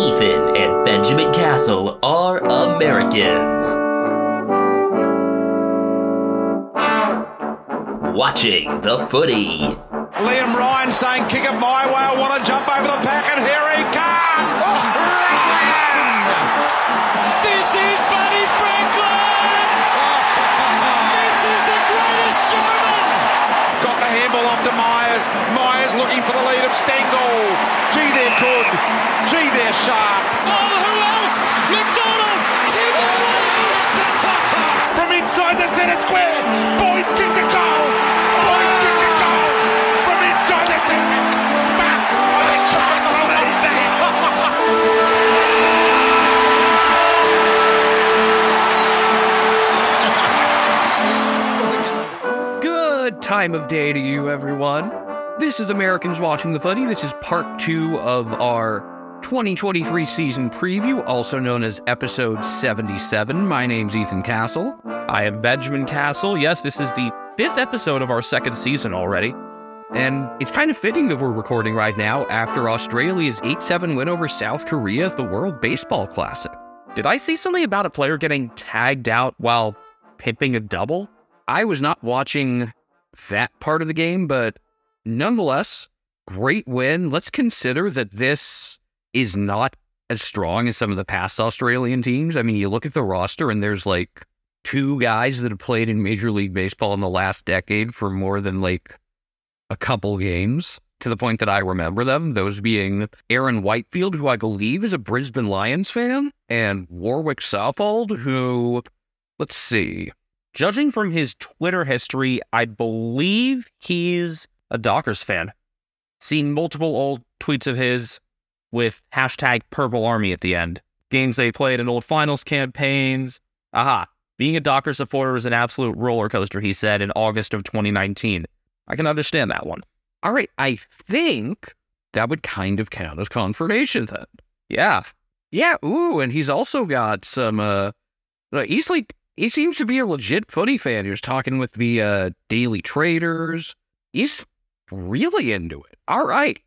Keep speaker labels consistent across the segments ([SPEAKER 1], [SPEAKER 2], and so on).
[SPEAKER 1] Ethan and Benjamin Castle are Americans. Watching the footy.
[SPEAKER 2] Liam Ryan saying, kick it my way, I want to jump over the pack, and here he comes! Oh, Ryan!
[SPEAKER 3] This is Buddy Franklin! Oh. This is the greatest showman!
[SPEAKER 2] Handball off to Myers. Myers looking for the lead of Stengle. Gee, they're good. Gee, they're sharp.
[SPEAKER 3] Oh, who else? McDonald!
[SPEAKER 2] From inside the centre square. Boys kick the goal. Boys kick the goal. From inside the centre.
[SPEAKER 4] Time of day to you, everyone. This is Americans Watching the Footy. This is part two of our 2023 season preview, also known as episode 77. My name's Ethan Castle.
[SPEAKER 5] I am Benjamin Castle. Yes, this is the fifth episode of our second season already.
[SPEAKER 4] And it's kind of fitting that we're recording right now after Australia's 8 7 win over South Korea at the World Baseball Classic.
[SPEAKER 5] Did I see something about a player getting tagged out while pimping a double?
[SPEAKER 4] I was not watching that part of the game, but nonetheless, great win. Let's consider that this is not as strong as some of the past Australian teams. I mean, you look at the roster and there's like two guys that have played in Major League Baseball in the last decade for more than like a couple games to the point that I remember them, those being Aaron Whitefield, who I believe is a Brisbane Lions fan, and Warwick Saupold, who, let's see,
[SPEAKER 5] Judging from his Twitter history, I believe he's a Dockers fan. Seen multiple old tweets of his with hashtag Purple Army at the end. Games they played in old finals campaigns. Aha. Being a Dockers supporter is an absolute roller coaster, he said in August of 2019. I can understand that one.
[SPEAKER 4] All right, I think that would kind of count as confirmation then.
[SPEAKER 5] Yeah.
[SPEAKER 4] Yeah, ooh, and he's also got some uh like he seems to be a legit footy fan. He was talking with the uh Daily Traders. He's really into it. All right.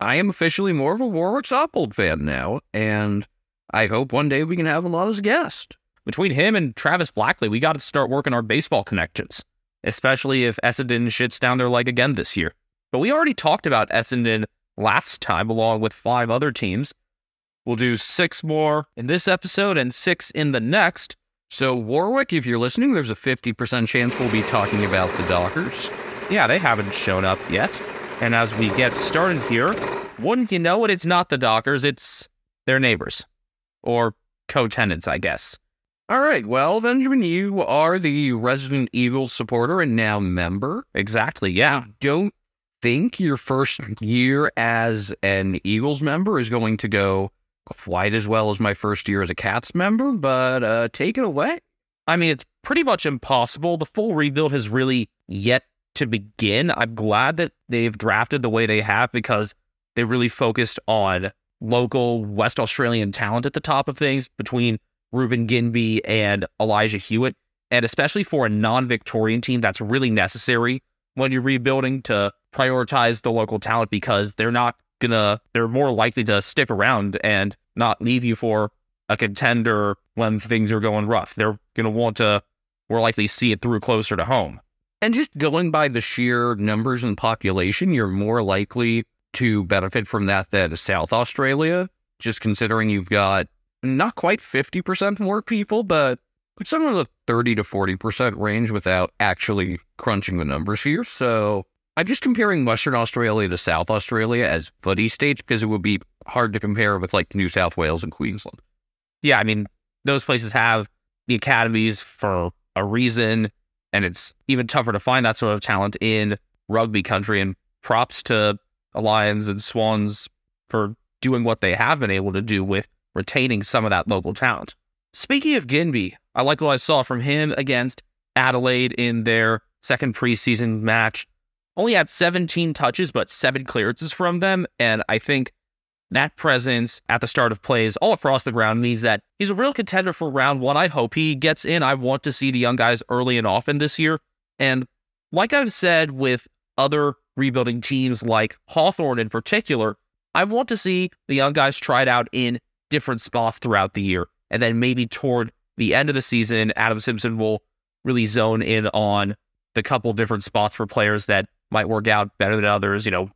[SPEAKER 4] I am officially more of a Warwick Saupold fan now, and I hope one day we can have him on as a guest.
[SPEAKER 5] Between him and Travis Blackley, we got to start working our baseball connections, especially if Essendon shits down their leg again this year. But we already talked about Essendon last time, along with five other teams. We'll do six more in this episode and six in the next.
[SPEAKER 4] So, Warwick, if you're listening, there's a 50% chance we'll be talking about the Dockers.
[SPEAKER 5] Yeah, they haven't shown up yet. And as we get started here, wouldn't you know it? It's not the Dockers, it's their neighbors. Or co tenants, I guess.
[SPEAKER 4] All right, well, Benjamin, you are the resident Eagles supporter and now member.
[SPEAKER 5] Exactly, yeah.
[SPEAKER 4] Don't think your first year as an Eagles member is going to go quite as well as my first year as a Cats member, but uh, take it away.
[SPEAKER 5] I mean, it's pretty much impossible. The full rebuild has really yet to begin. I'm glad that they've drafted the way they have because they really focused on local West Australian talent at the top of things between Reuben Ginbey and Elijah Hewitt. And especially for a non Victorian team, that's really necessary when you're rebuilding to prioritize the local talent because they're not gonna, they're more likely to stick around and not leave you for a contender when things are going rough. They're gonna want to more likely see it through closer to home.
[SPEAKER 4] And just going by the sheer numbers and population, you're more likely to benefit from that than South Australia, just considering you've got not quite 50% more people, but somewhere in the 30 to 40% range without actually crunching the numbers here. So I'm just comparing Western Australia to South Australia as footy states because it would be hard to compare with like New South Wales and Queensland.
[SPEAKER 5] Yeah, I mean, those places have the academies for a reason, and it's even tougher to find that sort of talent in rugby country. And props to Lions and Swans for doing what they have been able to do with retaining some of that local talent. Speaking of Ginbey, I like what I saw from him against Adelaide in their second preseason match. Only had 17 touches, but seven clearances from them. And I think that presence at the start of plays all across the ground means that he's a real contender for round one. I hope he gets in. I want to see the young guys early and often this year. And like I've said with other rebuilding teams like Hawthorn in particular, I want to see the young guys tried out in different spots throughout the year. And then maybe toward the end of the season, Adam Simpson will really zone in on the couple different spots for players that might work out better than others, you know,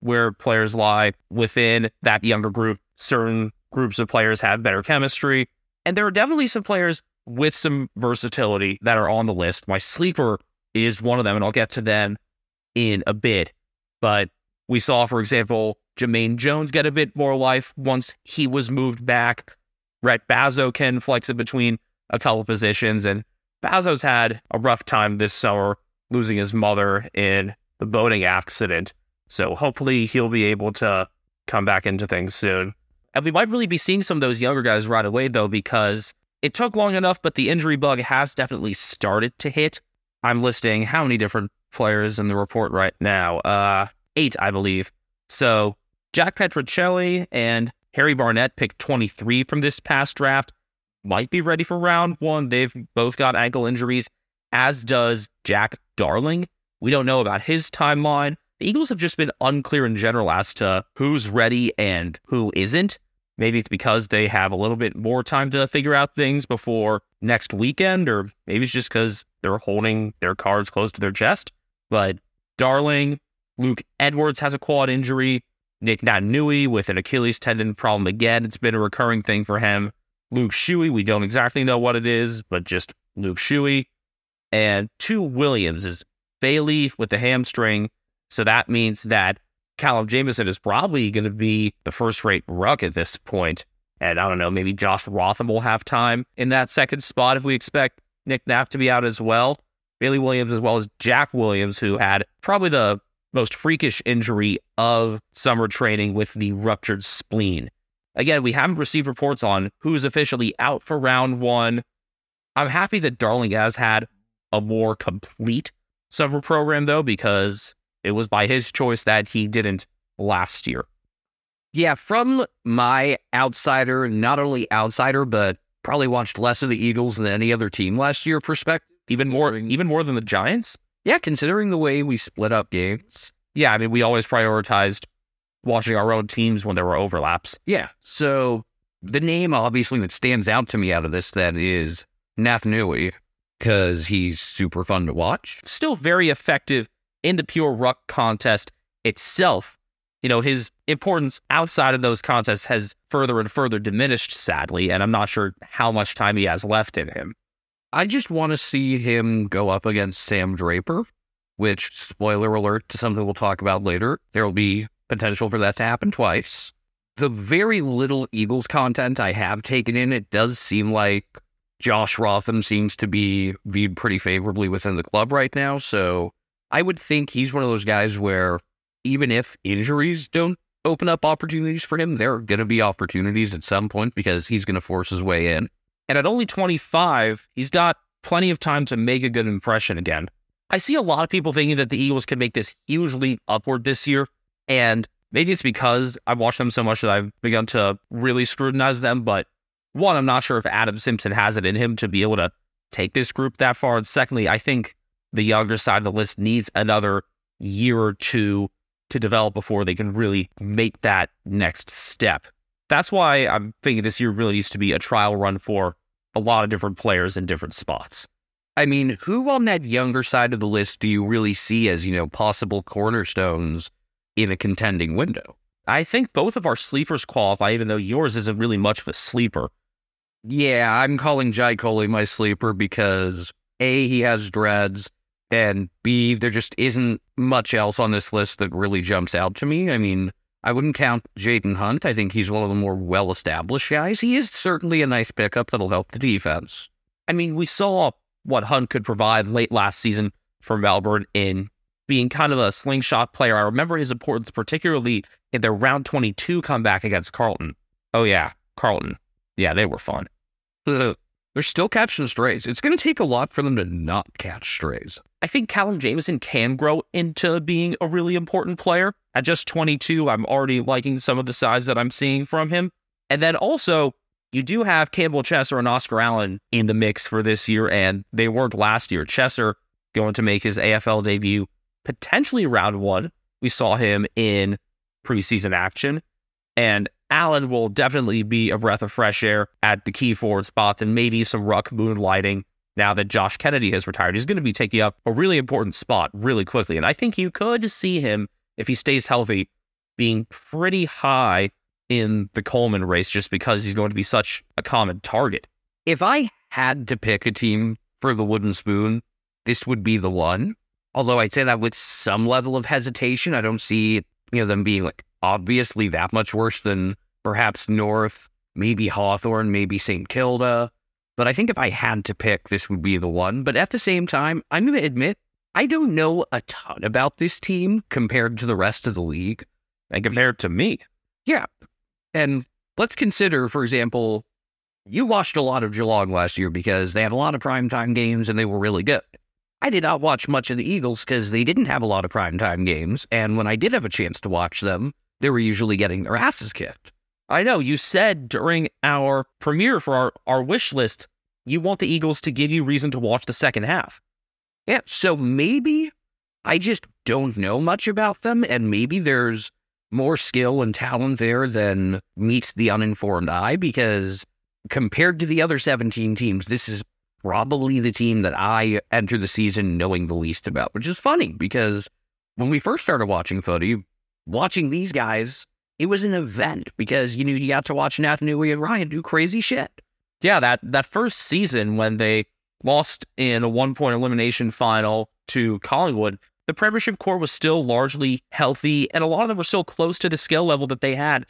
[SPEAKER 5] where players lie within that younger group. Certain groups of players have better chemistry. And there are definitely some players with some versatility that are on the list. My sleeper is one of them, and I'll get to them in a bit. But we saw, for example, Jermaine Jones get a bit more life once he was moved back. Rhett Bazzo can flex it between a couple positions, and Bazzo's had a rough time this summer losing his mother in the boating accident. So hopefully he'll be able to come back into things soon. And we might really be seeing some of those younger guys right away, though, because it took long enough, but the injury bug has definitely started to hit. I'm listing how many different players in the report right now? Uh, eight, I believe. So Jack Petruccelle and Harry Barnett picked 23 from this past draft. Might be ready for round one. They've both got ankle injuries, as does Jack Darling. We don't know about his timeline. The Eagles have just been unclear in general as to who's ready and who isn't. Maybe it's because they have a little bit more time to figure out things before next weekend, or maybe it's just because they're holding their cards close to their chest. But Darling, Luke Edwards has a quad injury. Nick Naitanui with an Achilles tendon problem again. It's been a recurring thing for him. Luke Shuey, we don't exactly know what it is, but just Luke Shuey. And two Williams is Bailey with the hamstring. So that means that Callum Jamieson is probably going to be the first rate ruck at this point. And I don't know, maybe Josh Rotham will have time in that second spot if we expect Nic Nat to be out as well. Bailey Williams, as well as Jack Williams, who had probably the most freakish injury of summer training with the ruptured spleen. Again, we haven't received reports on who's officially out for round one. I'm happy that Darling has had a more complete summer program, though, because it was by his choice that he didn't last year.
[SPEAKER 4] Yeah, from my outsider, not only outsider, but probably watched less of the Eagles than any other team last year perspective.
[SPEAKER 5] Even more, even more than the Giants.
[SPEAKER 4] Yeah, considering the way we split up games.
[SPEAKER 5] Yeah, I mean, we always prioritized watching our own teams when there were overlaps.
[SPEAKER 4] Yeah. So the name obviously that stands out to me out of this then is Naitanui because he's super fun to watch.
[SPEAKER 5] Still very effective in the pure ruck contest itself. You know, his importance outside of those contests has further and further diminished, sadly, and I'm not sure how much time he has left in him.
[SPEAKER 4] I just want to see him go up against Sam Draper, which, spoiler alert to something we'll talk about later, there will be potential for that to happen twice. The very little Eagles content I have taken in, it does seem like Josh Rotham seems to be viewed pretty favorably within the club right now. So I would think he's one of those guys where even if injuries don't open up opportunities for him, there are going to be opportunities at some point because he's going to force his way in.
[SPEAKER 5] And at only 25, he's got plenty of time to make a good impression again. I see a lot of people thinking that the Eagles can make this huge leap upward this year. And maybe it's because I've watched them so much that I've begun to really scrutinize them. But one, I'm not sure if Adam Simpson has it in him to be able to take this group that far. And secondly, I think the younger side of the list needs another year or two to develop before they can really make that next step. That's why I'm thinking this year really needs to be a trial run for a lot of different players in different spots.
[SPEAKER 4] I mean, who on that younger side of the list do you really see as, you know, possible cornerstones in a contending window?
[SPEAKER 5] I think both of our sleepers qualify, even though yours isn't really much of a sleeper.
[SPEAKER 4] Yeah, I'm calling Jai Culley my sleeper because A, he has dreads, and B, there just isn't much else on this list that really jumps out to me. I mean, I wouldn't count Jayden Hunt. I think he's one of the more well established guys. He is certainly a nice pickup that'll help the defense.
[SPEAKER 5] I mean, we saw what Hunt could provide late last season for Melbourne in being kind of a slingshot player. I remember his importance, particularly in their round 22 comeback against Carlton. Oh, yeah, Carlton. Yeah, they were fun.
[SPEAKER 4] They're still catching strays. It's going to take a lot for them to not catch strays.
[SPEAKER 5] I think Callum Jamieson can grow into being a really important player. At just 22, I'm already liking some of the sides that I'm seeing from him. And then also, you do have Campbell Chesser and Oscar Allen in the mix for this year, and they weren't last year. Chesser going to make his AFL debut potentially round one. We saw him in preseason action. And Allen will definitely be a breath of fresh air at the key forward spots and maybe some ruck moonlighting now that Josh Kennedy has retired. He's going to be taking up a really important spot really quickly. And I think you could see him, if he stays healthy, being pretty high in the Coleman race just because he's going to be such a common target.
[SPEAKER 4] If I had to pick a team for the wooden spoon, this would be the one. Although I'd say that with some level of hesitation, I don't see you know them being like obviously that much worse than perhaps North, maybe Hawthorn, maybe St. Kilda. But I think if I had to pick, this would be the one. But at the same time, I'm going to admit I don't know a ton about this team compared to the rest of the league.
[SPEAKER 5] And compared to me,
[SPEAKER 4] Yeah. And let's consider, for example, you watched a lot of Geelong last year because they had a lot of primetime games and they were really good. I did not watch much of the Eagles because they didn't have a lot of primetime games. And when I did have a chance to watch them, they were usually getting their asses kicked.
[SPEAKER 5] I know you said during our premiere for our, our wish list, you want the Eagles to give you reason to watch the second half.
[SPEAKER 4] Yeah. So maybe I just don't know much about them. And maybe there's more skill and talent there than meets the uninformed eye because compared to the other 17 teams, this is probably the team that I enter the season knowing the least about, which is funny because when we first started watching footy, watching these guys, it was an event because you knew you got to watch Naitanui and Ryan do crazy shit.
[SPEAKER 5] Yeah, that that first season when they lost in a one point elimination final to Collingwood, the Premiership core was still largely healthy, and a lot of them were still close to the skill level that they had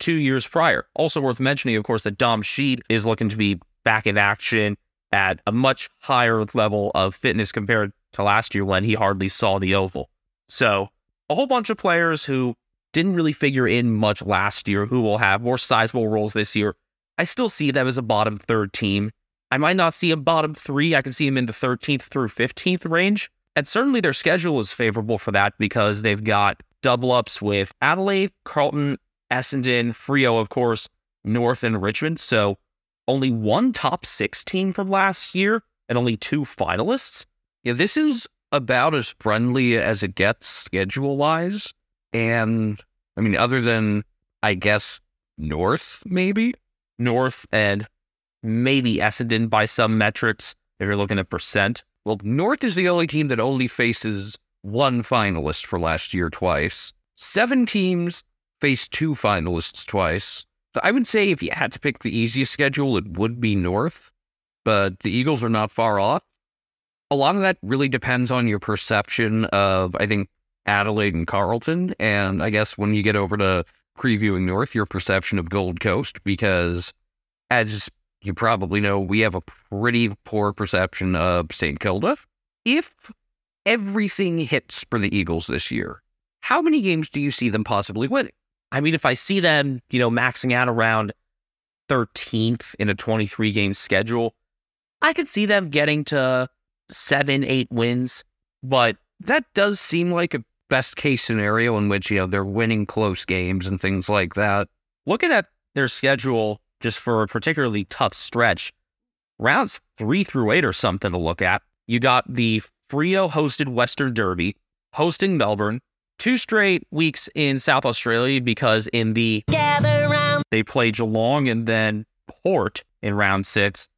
[SPEAKER 5] two years prior. Also worth mentioning, of course, that Dom Sheed is looking to be back in action at a much higher level of fitness compared to last year when he hardly saw the oval. So, a whole bunch of players who didn't really figure in much last year who will have more sizable roles this year. I still see them as a bottom third team. I might not see a bottom three. I can see them in the 13th through 15th range. And certainly their schedule is favorable for that because they've got double ups with Adelaide, Carlton, Essendon, Freo, of course, North, and Richmond. So only one top six team from last year and only two finalists.
[SPEAKER 4] Yeah, this is about as friendly as it gets schedule wise. And I mean, other than, I guess, North, maybe?
[SPEAKER 5] North and maybe Essendon by some metrics if you're looking at percent.
[SPEAKER 4] Well, North is the only team that only faces one finalist for last year twice. Seven teams face two finalists twice. So I would say if you had to pick the easiest schedule, it would be North, but the Eagles are not far off. A lot of that really depends on your perception of, I think, Adelaide and Carlton. And I guess when you get over to previewing North, your perception of Gold Coast, because as you probably know, we have a pretty poor perception of St. Kilda. If everything hits for the Eagles this year, how many games do you see them possibly winning?
[SPEAKER 5] I mean, if I see them, you know, maxing out around 13th in a 23 game schedule, I could see them getting to seven, eight wins. But
[SPEAKER 4] That does seem like a best case scenario in which, you know, they're winning close games and things like that.
[SPEAKER 5] looking at their schedule just for a particularly tough stretch, rounds three through eight or something to look at. You got the Freo hosted Western Derby, hosting Melbourne, two straight weeks in South Australia because in the they play Geelong and then Port in round six.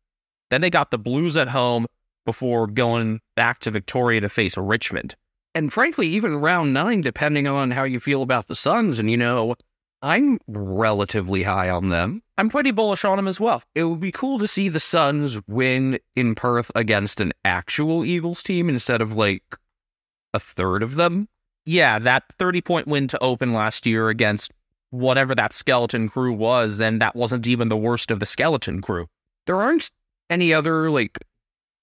[SPEAKER 5] Then they got the Blues at home before going back to Victoria to face Richmond.
[SPEAKER 4] And frankly, even round nine, depending on how you feel about the Suns, and you know, I'm relatively high on them.
[SPEAKER 5] I'm pretty bullish on them as well.
[SPEAKER 4] It would be cool to see the Suns win in Perth against an actual Eagles team instead of like a third of them.
[SPEAKER 5] yeah, that 30 point win to open last year against whatever that skeleton crew was, and that wasn't even the worst of the skeleton crew.
[SPEAKER 4] There aren't any other like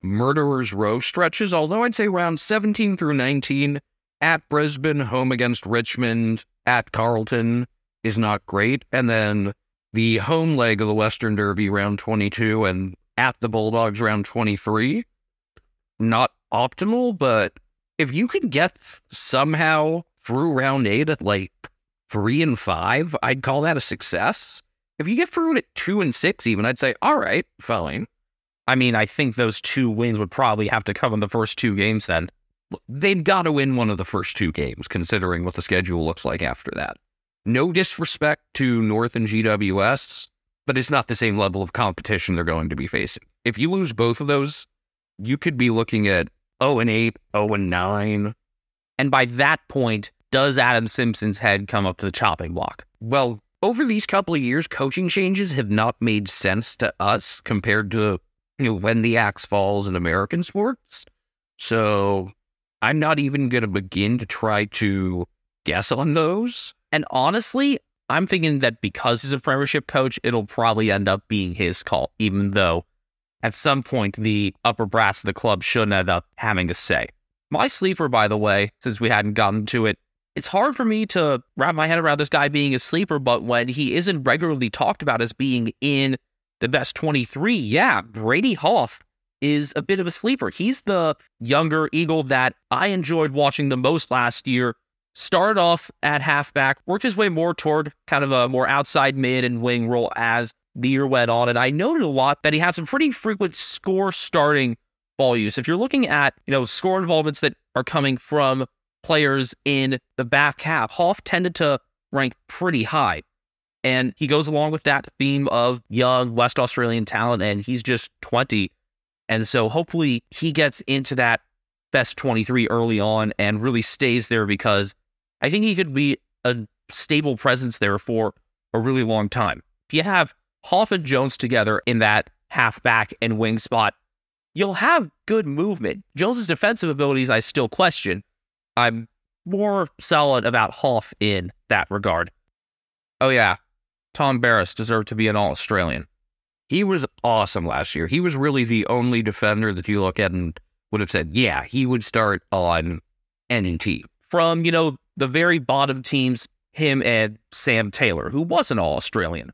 [SPEAKER 4] murderers row stretches, although I'd say round 17 through 19 at Brisbane, home against Richmond, at Carlton is not great. And then the home leg of the Western Derby round 22 and at the Bulldogs round 23, not optimal, but if you can get somehow through round eight at like three and five, I'd call that a success. If you get through it at two and six, even, I'd say, all right, fine.
[SPEAKER 5] I mean, I think those two wins would probably have to come in the first two games then.
[SPEAKER 4] they've got to win one of the first two games, considering what the schedule looks like after that. No disrespect to North and GWS, but it's not the same level of competition they're going to be facing. If you lose both of those, you could be looking at 0 and 8, 0 and 9.
[SPEAKER 5] And by that point, does Adam Simpson's head come up to the chopping block?
[SPEAKER 4] Well, over these couple of years, coaching changes have not made sense to us compared to you know when the axe falls in American sports. So I'm not even going to begin to try to guess on those.
[SPEAKER 5] And honestly, I'm thinking that because he's a premiership coach, it'll probably end up being his call, even though at some point the upper brass of the club shouldn't end up having a say. My sleeper, by the way, since we hadn't gotten to it, it's hard for me to wrap my head around this guy being a sleeper, but when he isn't regularly talked about as being in the best 23, yeah, Brady Hoff is a bit of a sleeper. He's the younger Eagle that I enjoyed watching the most last year. Started off at halfback, worked his way more toward kind of a more outside mid and wing role as the year went on. And I noted a lot that he had some pretty frequent score starting ball use. If you're looking at, you know, score involvements that are coming from players in the back half, Hoff tended to rank pretty high. And he goes along with that theme of young West Australian talent, and he's just 20. And so hopefully he gets into that best 23 early on and really stays there because I think he could be a stable presence there for a really long time. If you have Hoff and Jones together in that halfback and wing spot, you'll have good movement. Jones's defensive abilities I still question. I'm more solid about Hoff in that regard. Oh yeah, Tom Barrass deserved to be an All Australian.
[SPEAKER 4] He was awesome last year. He was really the only defender that you look at and would have said, yeah, he would start on any team.
[SPEAKER 5] From, you know, the very bottom teams, him and Sam Taylor, who was an All Australian.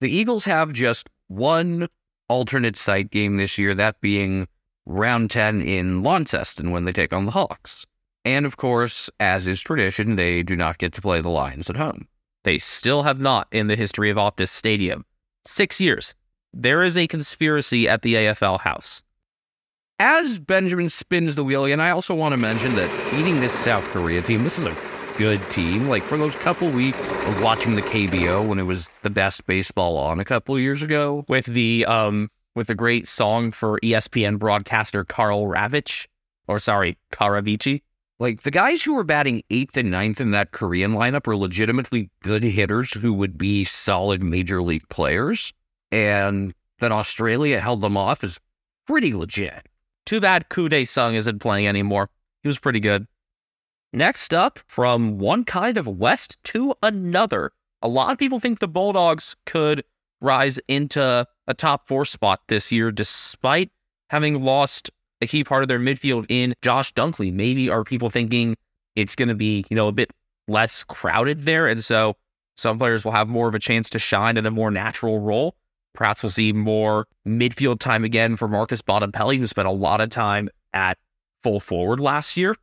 [SPEAKER 4] The Eagles have just one alternate site game this year, that being round 10 in Launceston when they take on the Hawks. And of course, as is tradition, they do not get to play the Lions at home.
[SPEAKER 5] They still have not in the history of Optus Stadium. Six years. There is a conspiracy at the AFL house.
[SPEAKER 4] As Benjamin spins the wheel, and I also want to mention that beating this South Korea team, this is a good team. Like for those couple weeks of watching the KBO when it was the best baseball on a couple years ago,
[SPEAKER 5] with the um with the great song for ESPN broadcaster Karl Ravech, or sorry, Karavici.
[SPEAKER 4] Like the guys who were batting eighth and ninth in that Korean lineup are legitimately good hitters who would be solid major league players. And that Australia held them off is pretty legit.
[SPEAKER 5] Too bad Kude Sung isn't playing anymore. He was pretty good. Next up, from one kind of west to another, a lot of people think the Bulldogs could rise into a top four spot this year, despite having lost a key part of their midfield in Josh Dunkley. Maybe are people thinking it's going to be, you know, a bit less crowded there, and so some players will have more of a chance to shine in a more natural role. Perhaps we'll see more midfield time again for Marcus Bontempelli, who spent a lot of time at full forward last year.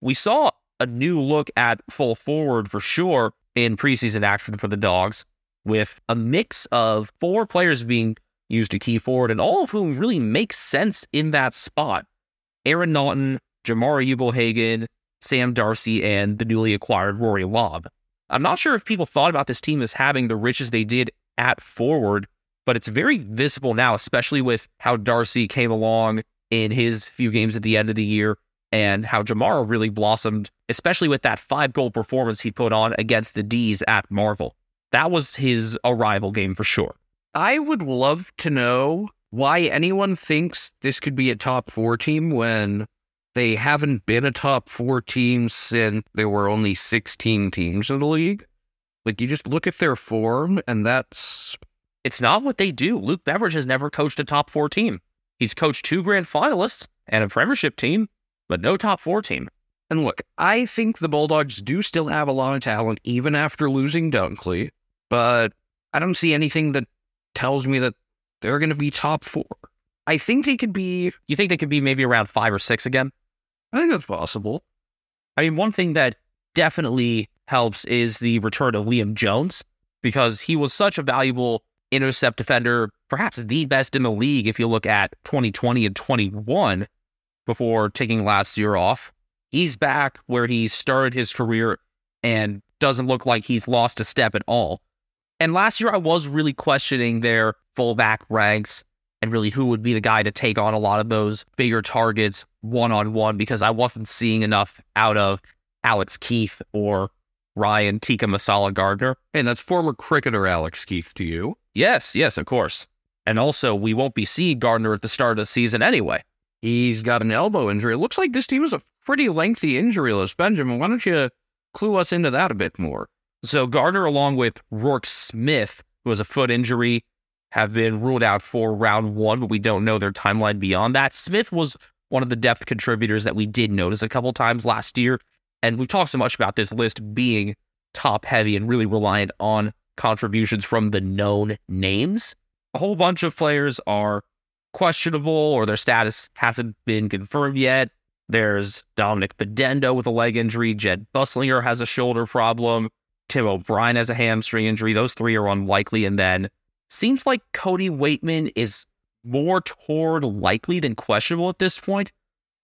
[SPEAKER 5] We saw a new look at full forward for sure in preseason action for the Dogs, with a mix of four players being used to key forward, and all of whom really make sense in that spot. Aaron Naughton, Jamarra Ugle-Hagan, Sam Darcy, and the newly acquired Rory Lobb. I'm not sure if people thought about this team as having the riches they did at forward, but it's very visible now, especially with how Darcy came along in his few games at the end of the year and how Jamarra really blossomed, especially with that five goal performance he put on against the D's at Marvel. That was his arrival game for sure.
[SPEAKER 4] I would love to know why anyone thinks this could be a top four team when they haven't been a top four team since there were only 16 teams in the league. Like, you just look at their form, and that's
[SPEAKER 5] It's not what they do. Luke Beveridge has never coached a top four team. He's coached two grand finalists and a premiership team, but no top four team.
[SPEAKER 4] And look, I think the Bulldogs do still have a lot of talent, even after losing Dunkley, but I don't see anything that tells me that they're going to be top four. I think they could be,
[SPEAKER 5] You think they could be maybe around five or six again?
[SPEAKER 4] I think that's possible.
[SPEAKER 5] I mean, one thing that definitely helps is the return of Liam Jones because he was such a valuable intercept defender, perhaps the best in the league if you look at 2020 and 21 before taking last year off. he's back where he started his career and doesn't look like he's lost a step at all. And last year, I was really questioning their fullback ranks and really who would be the guy to take on a lot of those bigger targets one on one because I wasn't seeing enough out of Alex Keith or Ryan Tika Masala Gardner.
[SPEAKER 4] And that's former cricketer Alex Keith to you.
[SPEAKER 5] Yes, yes, of course. And also, we won't be seeing Gardner at the start of the season anyway.
[SPEAKER 4] He's got an elbow injury. It looks like this team is a pretty lengthy injury list. Benjamin, why don't you clue us into that a bit more?
[SPEAKER 5] So Gardner, along with Roarke Smith, who has a foot injury, have been ruled out for round one, but we don't know their timeline beyond that. Smith was one of the depth contributors that we did notice a couple times last year. And we've talked so much about this list being top heavy and really reliant on contributions from the known names. A whole bunch of players are questionable or their status hasn't been confirmed yet. There's Dominic Bedendo with a leg injury. Jed Busslinger has a shoulder problem. Tim O'Brien has a hamstring injury. Those three are unlikely. And then seems like Cody Weightman is more toward likely than questionable at this point.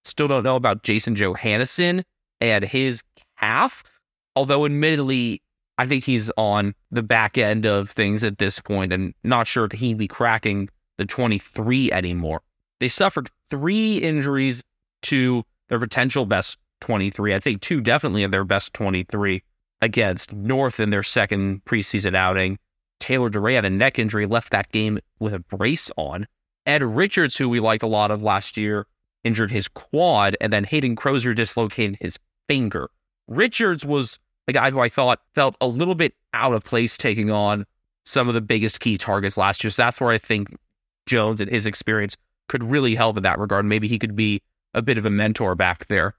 [SPEAKER 5] Still don't know about Jason Johannisen and his calf. Although, admittedly, I think he's on the back end of things at this point and not sure if he'd be cracking the 23 anymore. They suffered three injuries to their potential best 23. I'd say two definitely of their best 23 against North in their second preseason outing. Taylor Duryea had a neck injury, left that game with a brace on. Ed Richards, who we liked a lot of last year, injured his quad, and then Hayden Crozier dislocated his finger. Richards was a guy who I thought felt a little bit out of place taking on some of the biggest key targets last year. So that's where I think Jones and his experience could really help in that regard. Maybe he could be a bit of a mentor back there.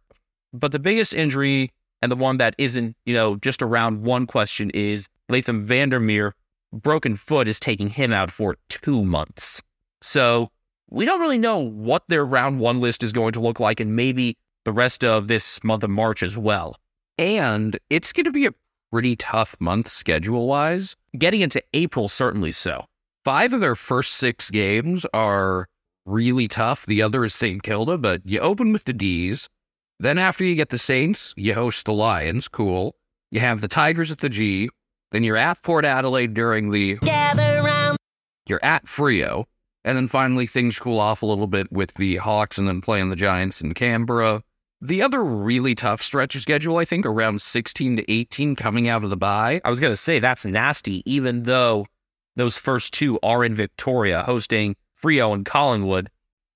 [SPEAKER 5] But the biggest injury and the one that isn't, you know, just around one question is Laitham Vandermeer. Broken foot is taking him out for two months. So we don't really know what their round one list is going to look like, and maybe the rest of this month of March as well.
[SPEAKER 4] And it's going to be a pretty tough month schedule wise.
[SPEAKER 5] Getting into April, certainly so.
[SPEAKER 4] Five of their first six games are really tough. The other is St. Kilda, but you open with the D's. Then after you get the Saints, you host the Lions. Cool. You have the Tigers at the G. Then you're at Port Adelaide during the gather round. You're at Freo. And then finally things cool off a little bit with the Hawks and then playing the Giants in Canberra. The other really tough stretch of schedule, I think, around 16 to 18 coming out of the bye.
[SPEAKER 5] I was going to say that's nasty, even though those first two are in Victoria, hosting Freo and Collingwood.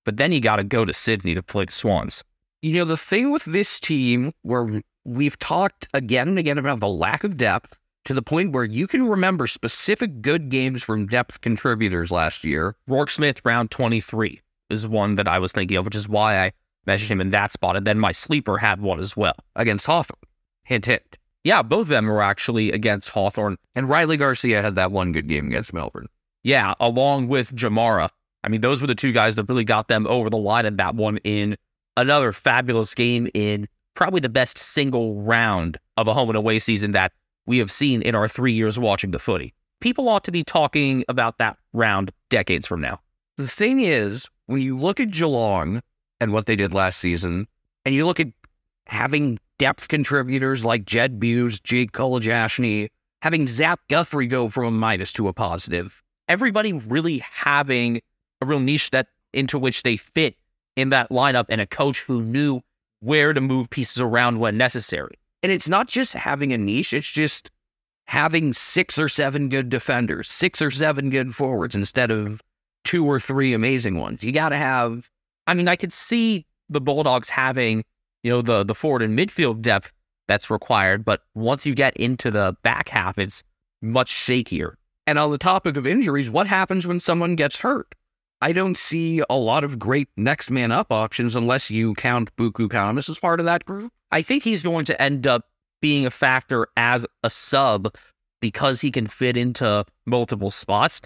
[SPEAKER 5] But then you got to go to Sydney to play the Swans.
[SPEAKER 4] You know, the thing with this team, where we've talked again and again about the lack of depth to the point where you can remember specific good games from depth contributors last year.
[SPEAKER 5] Roarke Smith, round 23, is one that I was thinking of, which is why I mentioned him in that spot. And then my sleeper had one as well.
[SPEAKER 4] against Hawthorn. Hint, hint.
[SPEAKER 5] Yeah, both of them were actually against Hawthorn.
[SPEAKER 4] And Riley Garcia had that one good game against Melbourne.
[SPEAKER 5] Yeah, along with Jamarra. I mean, those were the two guys that really got them over the line and that one in another fabulous game in probably the best single round of a home and away season that we have seen in our three years watching the footy. People ought to be talking about that round decades from now.
[SPEAKER 4] The thing is, when you look at Geelong and what they did last season, and you look at having depth contributors like Jed Bews, Jake Kolodjashnij, having Zach Guthrie go from a minus to a positive,
[SPEAKER 5] Everybody really having a real niche that into which they fit in that lineup and a coach who knew where to move pieces around when necessary.
[SPEAKER 4] And it's not just having a niche, it's just having six or seven good defenders, six or seven good forwards instead of two or three amazing ones. You got to have,
[SPEAKER 5] I mean, I could see the Bulldogs having, you know, the the forward and midfield depth that's required, but once you get into the back half, it's much shakier.
[SPEAKER 4] and on the topic of injuries, what happens when someone gets hurt? I don't see a lot of great next man up options unless you count Buku Khamis as part of that group.
[SPEAKER 5] I think he's going to end up being a factor as a sub because he can fit into multiple spots.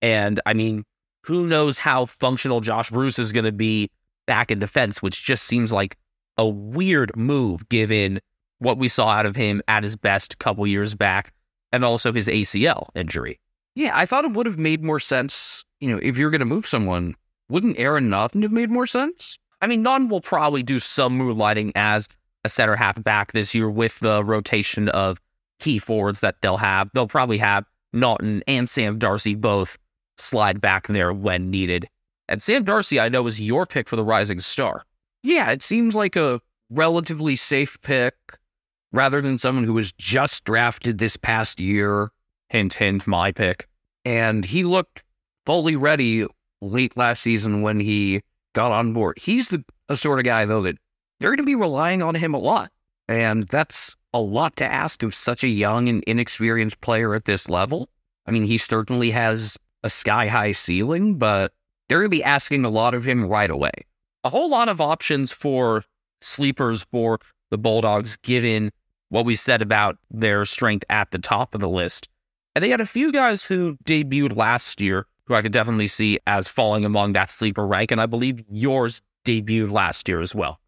[SPEAKER 5] And I mean, who knows how functional Josh Bruce is going to be back in defense, which just seems like a weird move given what we saw out of him at his best couple years back and also his ACL injury.
[SPEAKER 4] Yeah, I thought it would have made more sense. You know, if you're going to move someone, wouldn't Aaron Naughton have made more sense?
[SPEAKER 5] I mean, Nunn will probably do some moonlighting as a center half back this year with the rotation of key forwards that they'll have. They'll probably have Naughton and Sam Darcy both slide back there when needed. And Sam Darcy, I know, is your pick for the Rising Star.
[SPEAKER 4] Yeah, it seems like a relatively safe pick rather than someone who was just drafted this past year.
[SPEAKER 5] Hint, hint, my pick.
[SPEAKER 4] And he looked fully ready late last season when he got on board. He's the sort of guy, though, that they're going to be relying on him a lot. And that's a lot to ask of such a young and inexperienced player at this level. I mean, he certainly has a sky high ceiling, but they're going to be asking a lot of him right away.
[SPEAKER 5] A whole lot of options for sleepers for the Bulldogs, given what we said about their strength at the top of the list. And they had a few guys who debuted last year who I could definitely see as falling among that sleeper rank. And I believe yours debuted last year as well.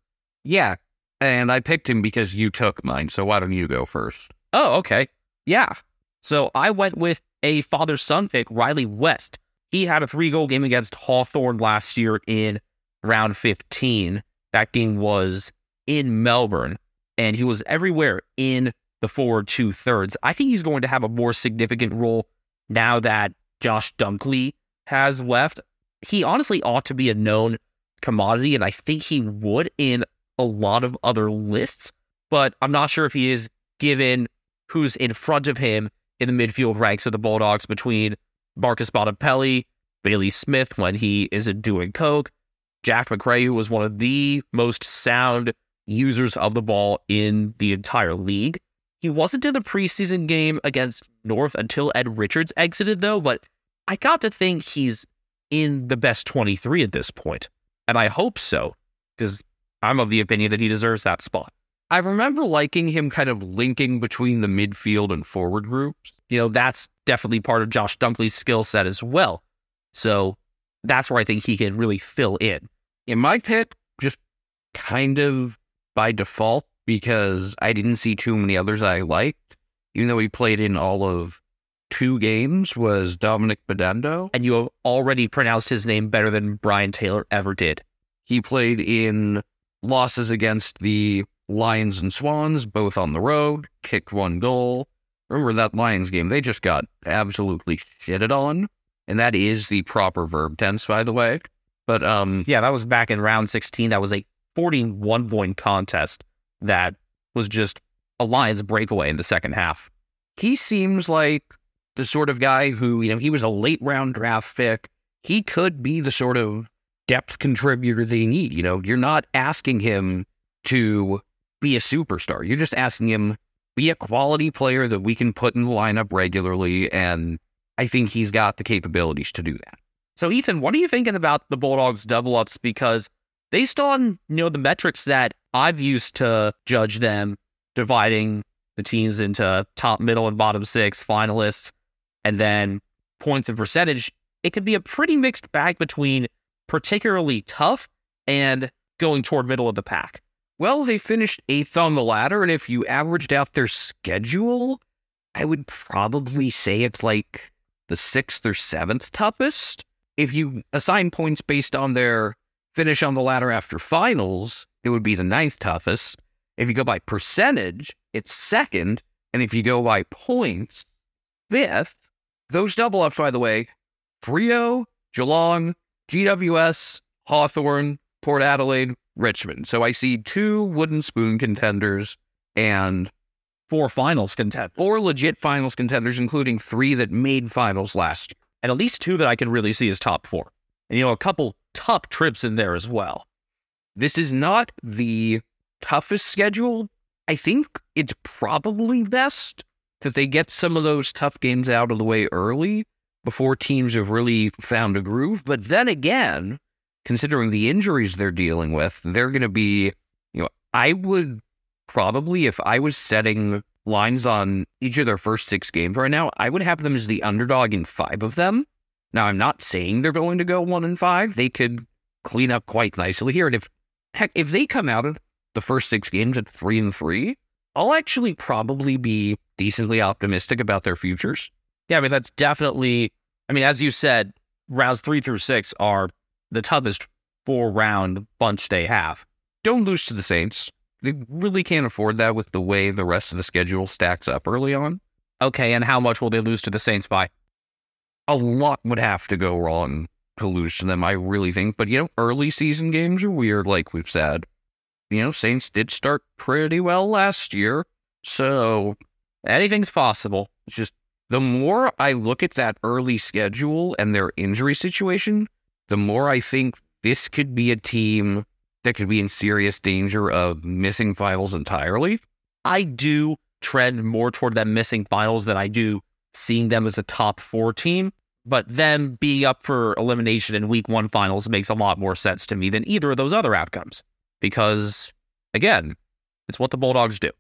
[SPEAKER 4] Yeah. And I picked him because you took mine. So why don't you go first?
[SPEAKER 5] Oh, okay. Yeah. So I went with a father son pick, Riley West. He had a three goal game against Hawthorn last year in round 15. That game was in Melbourne, and he was everywhere in the forward two thirds. I think he's going to have a more significant role now that Josh Dunkley has left. He honestly ought to be a known commodity, and I think he would in a lot of other lists, but I'm not sure if he is given who's in front of him in the midfield ranks of the Bulldogs between Marcus Bontempelli, Bailey Smith when he isn't doing coke, Jack Macrae, who was one of the most sound users of the ball in the entire league. He wasn't in the preseason game against North until Ed Richards exited, though, but I got to think he's in the best 23 at this point. And I hope so, because I'm of the opinion that he deserves that spot.
[SPEAKER 4] I remember liking him kind of linking between the midfield and forward groups.
[SPEAKER 5] You know, that's definitely part of Josh Dunkley's skill set as well. So that's where I think he can really fill in.
[SPEAKER 4] In my pick, just kind of by default, because I didn't see too many others I liked, even though he played in all of two games, was Dominic Bedendo.
[SPEAKER 5] And you have already pronounced his name better than Brian Taylor ever did.
[SPEAKER 4] He played in losses against the Lions and Swans, both on the road, kicked one goal. Remember that Lions game? They just got absolutely shitted on. And that is the proper verb tense, by the way. But um
[SPEAKER 5] Yeah, that was back in round 16. That was a 41 point contest that was just a Lions breakaway in the second half.
[SPEAKER 4] he seems like the sort of guy who, you know, he was a late round draft pick. He could be the sort of depth contributor they need. You know, you're not asking him to be a superstar. You're just asking him be a quality player that we can put in the lineup regularly. And I think he's got the capabilities to do that.
[SPEAKER 5] So, Ethan, what are you thinking about the Bulldogs double ups? Because based on you know the metrics that I've used to judge them, dividing the teams into top, middle, and bottom six finalists, and then points and percentage, it could be a pretty mixed bag between particularly tough and going toward middle of the pack.
[SPEAKER 4] Well, they finished eighth on the ladder, and if you averaged out their schedule, I would probably say it's like the sixth or seventh toughest. If you assign points based on their finish on the ladder after finals, it would be the ninth toughest. If you go by percentage, it's second. And if you go by points, fifth. Those double ups, by the way, Freo, Geelong, GWS, Hawthorn, Port Adelaide, Richmond. So I see two wooden spoon contenders and
[SPEAKER 5] Four finals contend,
[SPEAKER 4] four legit finals contenders, including three that made finals last year.
[SPEAKER 5] and at least two that I can really see as top four. And you know, a couple tough trips in there as well.
[SPEAKER 4] This is not the toughest schedule. I think it's probably best that they get some of those tough games out of the way early before teams have really found a groove. But then again, considering the injuries they're dealing with, they're going to be, you know, I would probably, if I was setting lines on each of their first six games right now, I would have them as the underdog in five of them. Now, I'm not saying they're going to go one and five. They could clean up quite nicely here. And if heck, if they come out of the first six games at three and three, I'll actually probably be decently optimistic about their futures.
[SPEAKER 5] Yeah, I mean, that's definitely, I mean, as you said, rounds three through six are the toughest four round bunch they have.
[SPEAKER 4] Don't lose to the Saints. they really can't afford that with the way the rest of the schedule stacks up early on.
[SPEAKER 5] Okay, and how much will they lose to the Saints by?
[SPEAKER 4] A lot would have to go wrong to lose to them, I really think. But you know, early season games are weird, like we've said. You know, Saints did start pretty well last year. So
[SPEAKER 5] Anything's possible.
[SPEAKER 4] it's just the more I look at that early schedule and their injury situation, the more I think this could be a team that could be in serious danger of missing finals entirely.
[SPEAKER 5] I do trend more toward them missing finals than I do seeing them as a top four team. But them being up for elimination in week one finals makes a lot more sense to me than either of those other outcomes. Because, again, it's what the Bulldogs do.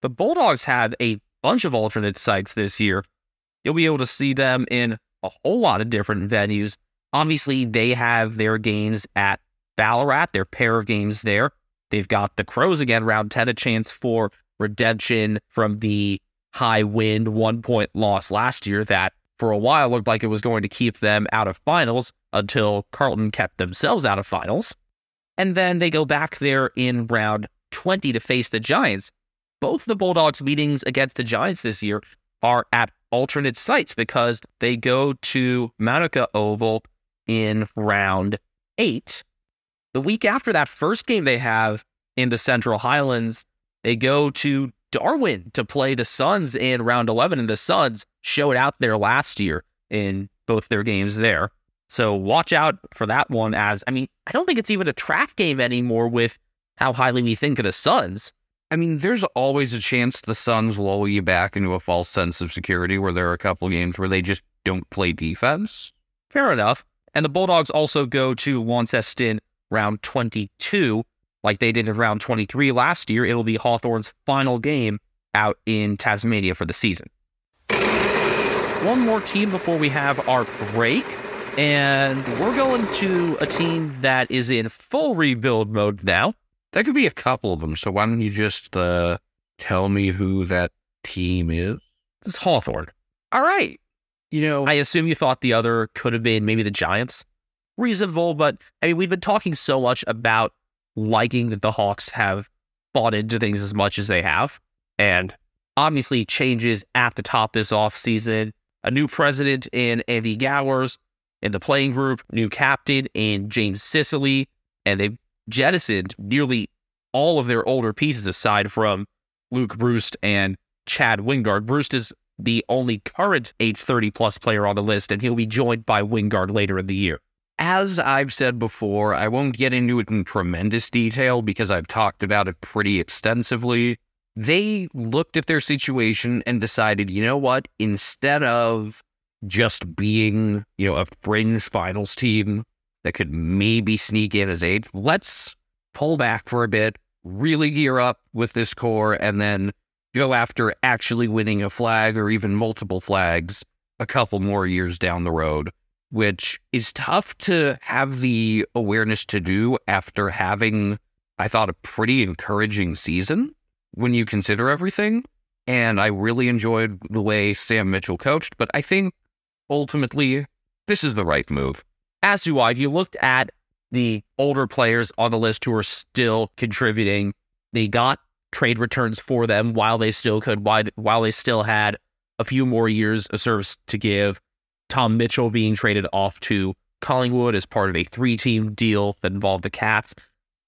[SPEAKER 5] The Bulldogs have a bunch of alternate sites this year. You'll be able to see them in a whole lot of different venues. Obviously, they have their games at Ballarat, their pair of games there. They've got the Crows again, round 10, a chance for redemption from the high wind one point loss last year that for a while looked like it was going to keep them out of finals until Carlton kept themselves out of finals. And then they go back there in round 20 to face the Giants. Both the Bulldogs' meetings against the Giants this year are at alternate sites because they go to Manuka Oval in round eight. The week after that first game they have in the Central Highlands, they go to Darwin to play the Suns in round 11, and the Suns showed out there last year in both their games there. So watch out for that one as, I mean, I don't think it's even a trap game anymore with how highly we think of the Suns.
[SPEAKER 4] I mean, there's always a chance the Suns lull you back into a false sense of security where there are a couple games where they just don't play defense.
[SPEAKER 5] Fair enough. And the Bulldogs also go to Launceston round 22, like they did in round 23 last year. It'll be Hawthorn's final game out in Tasmania for the season. One more team before we have our break. And we're going to a team that is in full rebuild mode now.
[SPEAKER 4] That could be a couple of them. So why don't you just uh, tell me who that team is?
[SPEAKER 5] This is Hawthorn. All right.
[SPEAKER 4] You know,
[SPEAKER 5] I assume you thought the other could have been maybe the Giants. Reasonable, but I mean, we've been talking so much about liking that the Hawks have bought into things as much as they have. And obviously, changes at the top this offseason. A new president in Andy Gowers in the playing group, new captain in James Sicily, and they've jettisoned nearly all of their older pieces aside from Luke Breust and Chad Wingard. Breust is the only current 830 plus player on the list, and he'll be joined by Wingard later in the year.
[SPEAKER 4] As I've said before, I won't get into it in tremendous detail because I've talked about it pretty extensively. They looked at their situation and decided, you know what? Instead of just being, you know, a fringe finals team that could maybe sneak in as eighth, let's pull back for a bit, really gear up with this core, and then go after actually winning a flag or even multiple flags a couple more years down the road which is tough to have the awareness to do after having, I thought, a pretty encouraging season when you consider everything. And I really enjoyed the way Sam Mitchell coached, but I think ultimately this is the right move.
[SPEAKER 5] As do I. If you looked at the older players on the list who are still contributing, they got trade returns for them while they still could, while while they still had a few more years of service to give. Tom Mitchell being traded off to Collingwood as part of a three team deal that involved the Cats,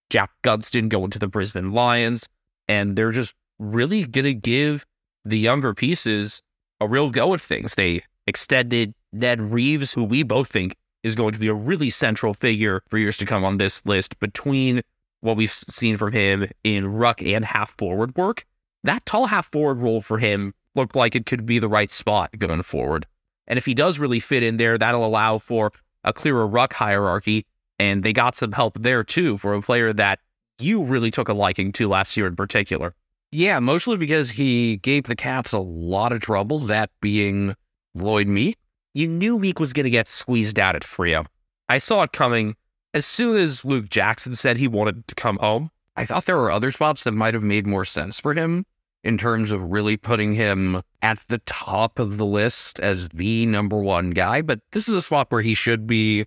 [SPEAKER 5] Jack Gunston going to the Brisbane Lions, and they're just really going to give the younger pieces a real go at things. They extended Ned Reeves, who we both think is going to be a really central figure for years to come on this list between what we've seen from him in ruck and half forward work. That tall half forward role for him looked like it could be the right spot going forward. And if he does really fit in there, that'll allow for a clearer ruck hierarchy. And they got some help there too for a player that you really took a liking to last year in particular.
[SPEAKER 4] Yeah, mostly because he gave the Caps a lot of trouble, that being Lloyd Meek.
[SPEAKER 5] You knew Meek was going to get squeezed out at Freo. I saw it coming as soon as Luke Jackson said he wanted to come home.
[SPEAKER 4] I thought there were other spots that might have made more sense for him in terms of really putting him at the top of the list as the number one guy, but this is a spot where he should be,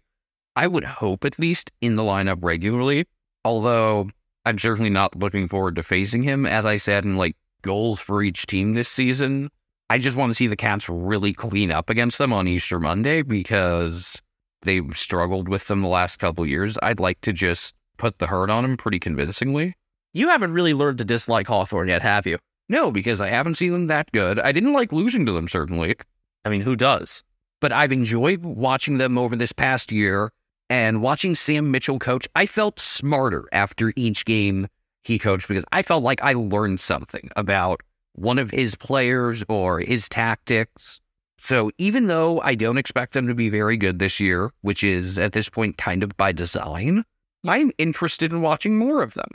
[SPEAKER 4] I would hope at least, in the lineup regularly. Although I'm certainly not looking forward to facing him. As I said, in like goals for each team this season, I just want to see the Cats really clean up against them on Easter Monday because they've struggled with them the last couple years. I'd like to just put the hurt on them pretty convincingly.
[SPEAKER 5] You haven't really learned to dislike Hawthorn yet, have you?
[SPEAKER 4] No, because I haven't seen them that good. I didn't like losing to them, certainly.
[SPEAKER 5] I mean, who does?
[SPEAKER 4] But I've enjoyed watching them over this past year and watching Sam Mitchell coach. I felt smarter after each game he coached because I felt like I learned something about one of his players or his tactics. So even though I don't expect them to be very good this year, which is at this point kind of by design, I'm interested in watching more of them.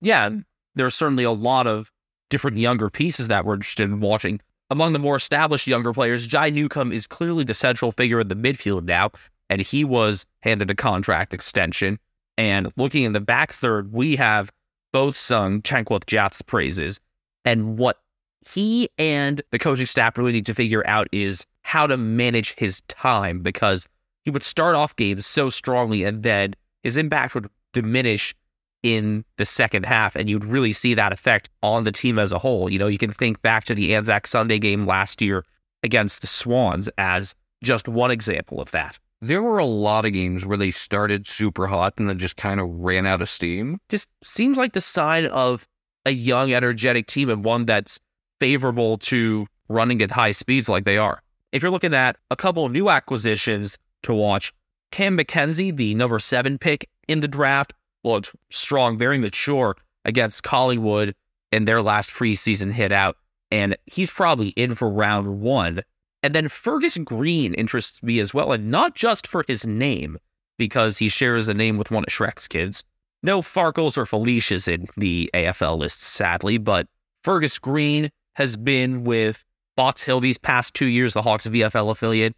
[SPEAKER 5] Yeah, there's certainly a lot of different younger pieces that we're interested in watching. Among the more established younger players, Jai Newcomb is clearly the central figure in the midfield now, and he was handed a contract extension. And looking in the back third, we have both sung Changkuoth Jiath's praises. And what he and the coaching staff really need to figure out is how to manage his time because he would start off games so strongly and then his impact would diminish in the second half, and you'd really see that effect on the team as a whole. You know, you can think back to the Anzac Sunday game last year against the Swans as just one example of that.
[SPEAKER 4] There were a lot of games where they started super hot and then just kind of ran out of steam.
[SPEAKER 5] Just seems like the sign of a young, energetic team and one that's favorable to running at high speeds like they are. If you're looking at a couple new acquisitions to watch, Cam McKenzie, the number seven pick in the draft, looked strong, very mature against Collingwood in their last preseason hit out. And he's probably in for round one. And then Fergus Green interests me as well, and not just for his name, because he shares a name with one of Shrek's kids. No Farkles or Felicias in the AFL list, sadly, but Fergus Green has been with Box Hill these past two years, the Hawks VFL affiliate.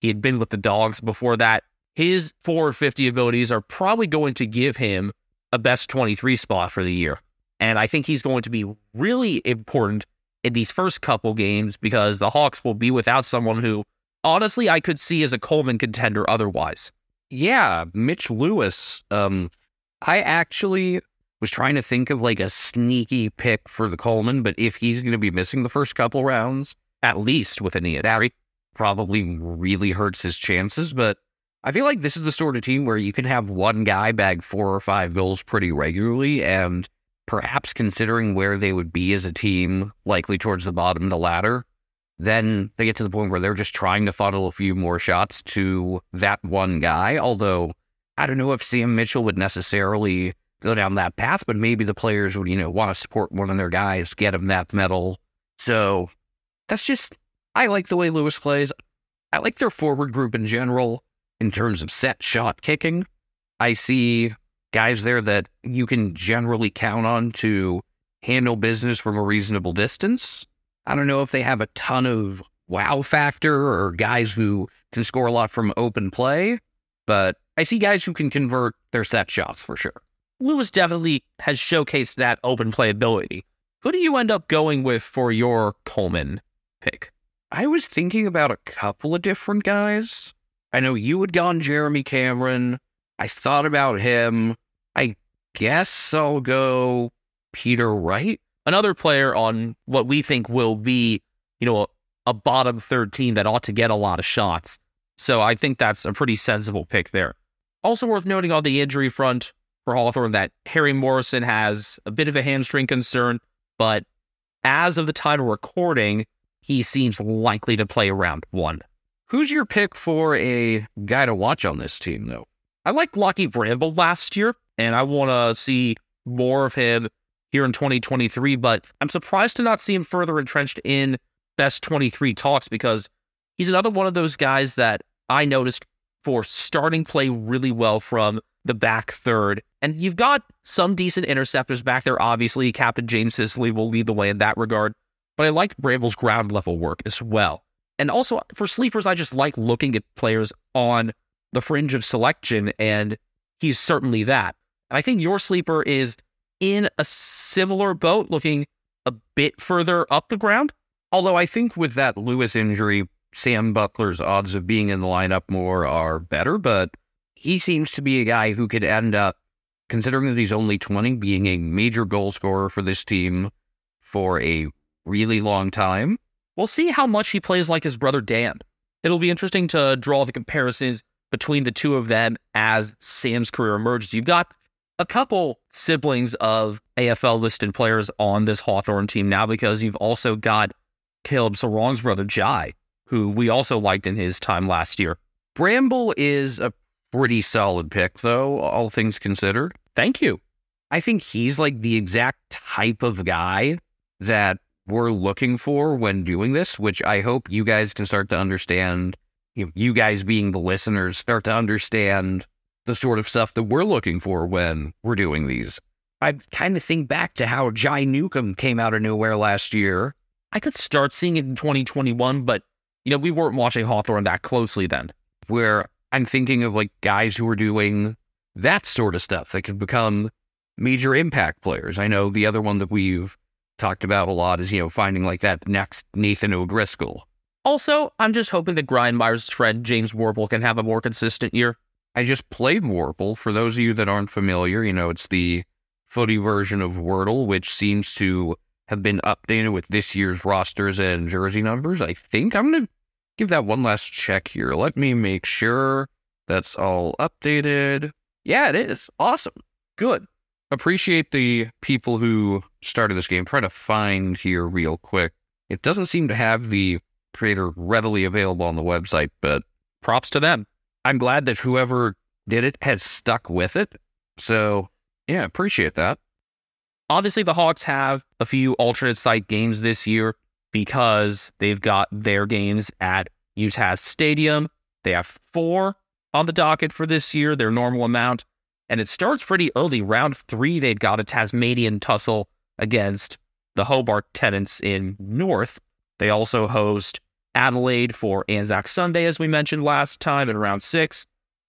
[SPEAKER 5] He had been with the Dogs before that. His 450 abilities are probably going to give him a best 23 spot for the year. And I think he's going to be really important in these first couple games because the Hawks will be without someone who, honestly, I could see as a Coleman contender otherwise.
[SPEAKER 4] Yeah, Mitch Lewis. Um, I actually was trying to think of like a sneaky pick for the Coleman, but if he's going to be missing the first couple rounds,
[SPEAKER 5] At least with Ania.
[SPEAKER 4] that probably really hurts his chances. But I feel like this is the sort of team where you can have one guy bag four or five goals pretty regularly, and perhaps considering where they would be as a team, likely towards the bottom of the ladder, then they get to the point where they're just trying to funnel a few more shots to that one guy. Although I don't know if Sam Mitchell would necessarily go down that path, but maybe the players would, you know, want to support one of their guys, get him that medal. So that's just, I like the way Lewis plays. I like their forward group in general in terms of set shot kicking. I see guys there that you can generally count on to handle business from a reasonable distance. I don't know if they have a ton of wow factor or guys who can score a lot from open play, but I see guys who can convert their set shots for sure.
[SPEAKER 5] Lewis definitely has showcased that open playability. Who do you end up going with for your Coleman pick?
[SPEAKER 4] I was thinking about a couple of different guys. I know you had gone Jeremy Cameron. I thought about him. I guess I'll go Peter Wright.
[SPEAKER 5] Another player on what we think will be, you know, a, a bottom third team that ought to get a lot of shots. So I think that's a pretty sensible pick there. Also worth noting on the injury front for Hawthorn that Harry Morrison has a bit of a hamstring concern, but as of the time of recording, he seems likely to play around one.
[SPEAKER 4] Who's your pick for a guy to watch on this team, though?
[SPEAKER 5] I liked Lachie Bramble last year, and I want to see more of him here in 2023, but I'm surprised to not see him further entrenched in best 23 talks because he's another one of those guys that I noticed for starting play really well from the back third. And you've got some decent interceptors back there. Obviously, Captain James Sicily will lead the way in that regard. But I liked Bramble's ground level work as well. And also for sleepers, I just like looking at players on the fringe of selection, and he's certainly that. And I think your sleeper is in a similar boat, looking a bit further up the ground.
[SPEAKER 4] Although I think with that Lewis injury, Sam Butler's odds of being in the lineup more are better, but he seems to be a guy who could end up considering that he's only 20, being a major goal scorer for this team for a really long time.
[SPEAKER 5] We'll see how much he plays like his brother Dan. It'll be interesting to draw the comparisons between the two of them as Sam's career emerges. You've got a couple siblings of AFL listed players on this Hawthorn team now because you've also got Caleb Serong's brother Jai, who we also liked in his time last year.
[SPEAKER 4] Bramble is a pretty solid pick, though, all things considered.
[SPEAKER 5] Thank you.
[SPEAKER 4] I think he's like the exact type of guy that we're looking for when doing this, which I hope you guys can start to understand. You, know, you guys being the listeners start to understand the sort of stuff that we're looking for when we're doing these. I kind of think back to how Jai Newcomb came out of nowhere last year.
[SPEAKER 5] I could start seeing it in 2021, but you know, we weren't watching Hawthorn that closely then.
[SPEAKER 4] Where I'm thinking of like guys who are doing that sort of stuff that could become major impact players. I know the other one that we've talked about a lot is, you know, finding like that next Nathan O'Driscoll.
[SPEAKER 5] Also, I'm just hoping that Grindmire's friend James Worpel can have a more consistent year.
[SPEAKER 4] I just played Worpel. For those of you that aren't familiar, you know, it's the footy version of Wordle, which seems to have been updated with this year's rosters and jersey numbers. I think I'm going to give that one last check here. Let me make sure that's all updated. Yeah, it is. Awesome. Good. Appreciate the people who started this game. Try to find here real quick. It doesn't seem to have the creator readily available on the website, but
[SPEAKER 5] props to them.
[SPEAKER 4] I'm glad that whoever did it has stuck with it. So, yeah, appreciate that.
[SPEAKER 5] Obviously, the Hawks have a few alternate site games this year because they've got their games at UTAS Stadium. They have four on the docket for this year, their normal amount. And it starts pretty early. Round three, they've got a Tasmanian tussle against the Hobart Tenants in North. They also host Adelaide for Anzac Sunday, as we mentioned last time, in round six.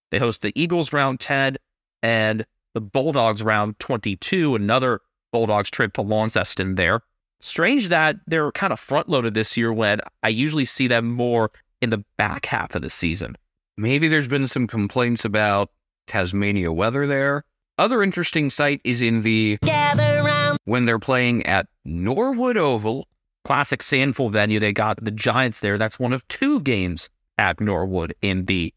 [SPEAKER 5] They host the Eagles round 10 and the Bulldogs round 22, another Bulldogs trip to Launceston there. Strange that they're kind of front loaded this year when I usually see them more in the back half of the season.
[SPEAKER 4] Maybe there's been some complaints about Tasmania weather there. Other interesting site is in the when they're playing at Norwood Oval,
[SPEAKER 5] classic SANFL venue. They got the Giants there. That's one of two games at Norwood in the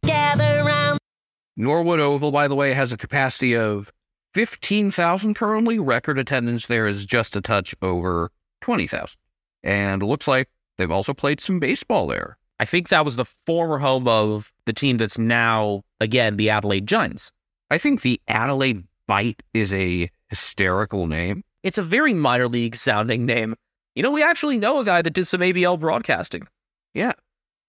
[SPEAKER 4] Norwood Oval, by the way, has a capacity of 15,000 currently. Record attendance there is just a touch over 20,000. And it looks like they've also played some baseball there.
[SPEAKER 5] I think that was the former home of the team that's now, again, the Adelaide Giants.
[SPEAKER 4] I think the Adelaide Bite is a hysterical name.
[SPEAKER 5] It's a very minor league sounding name. You know, we actually know a guy that did some ABL broadcasting.
[SPEAKER 4] Yeah.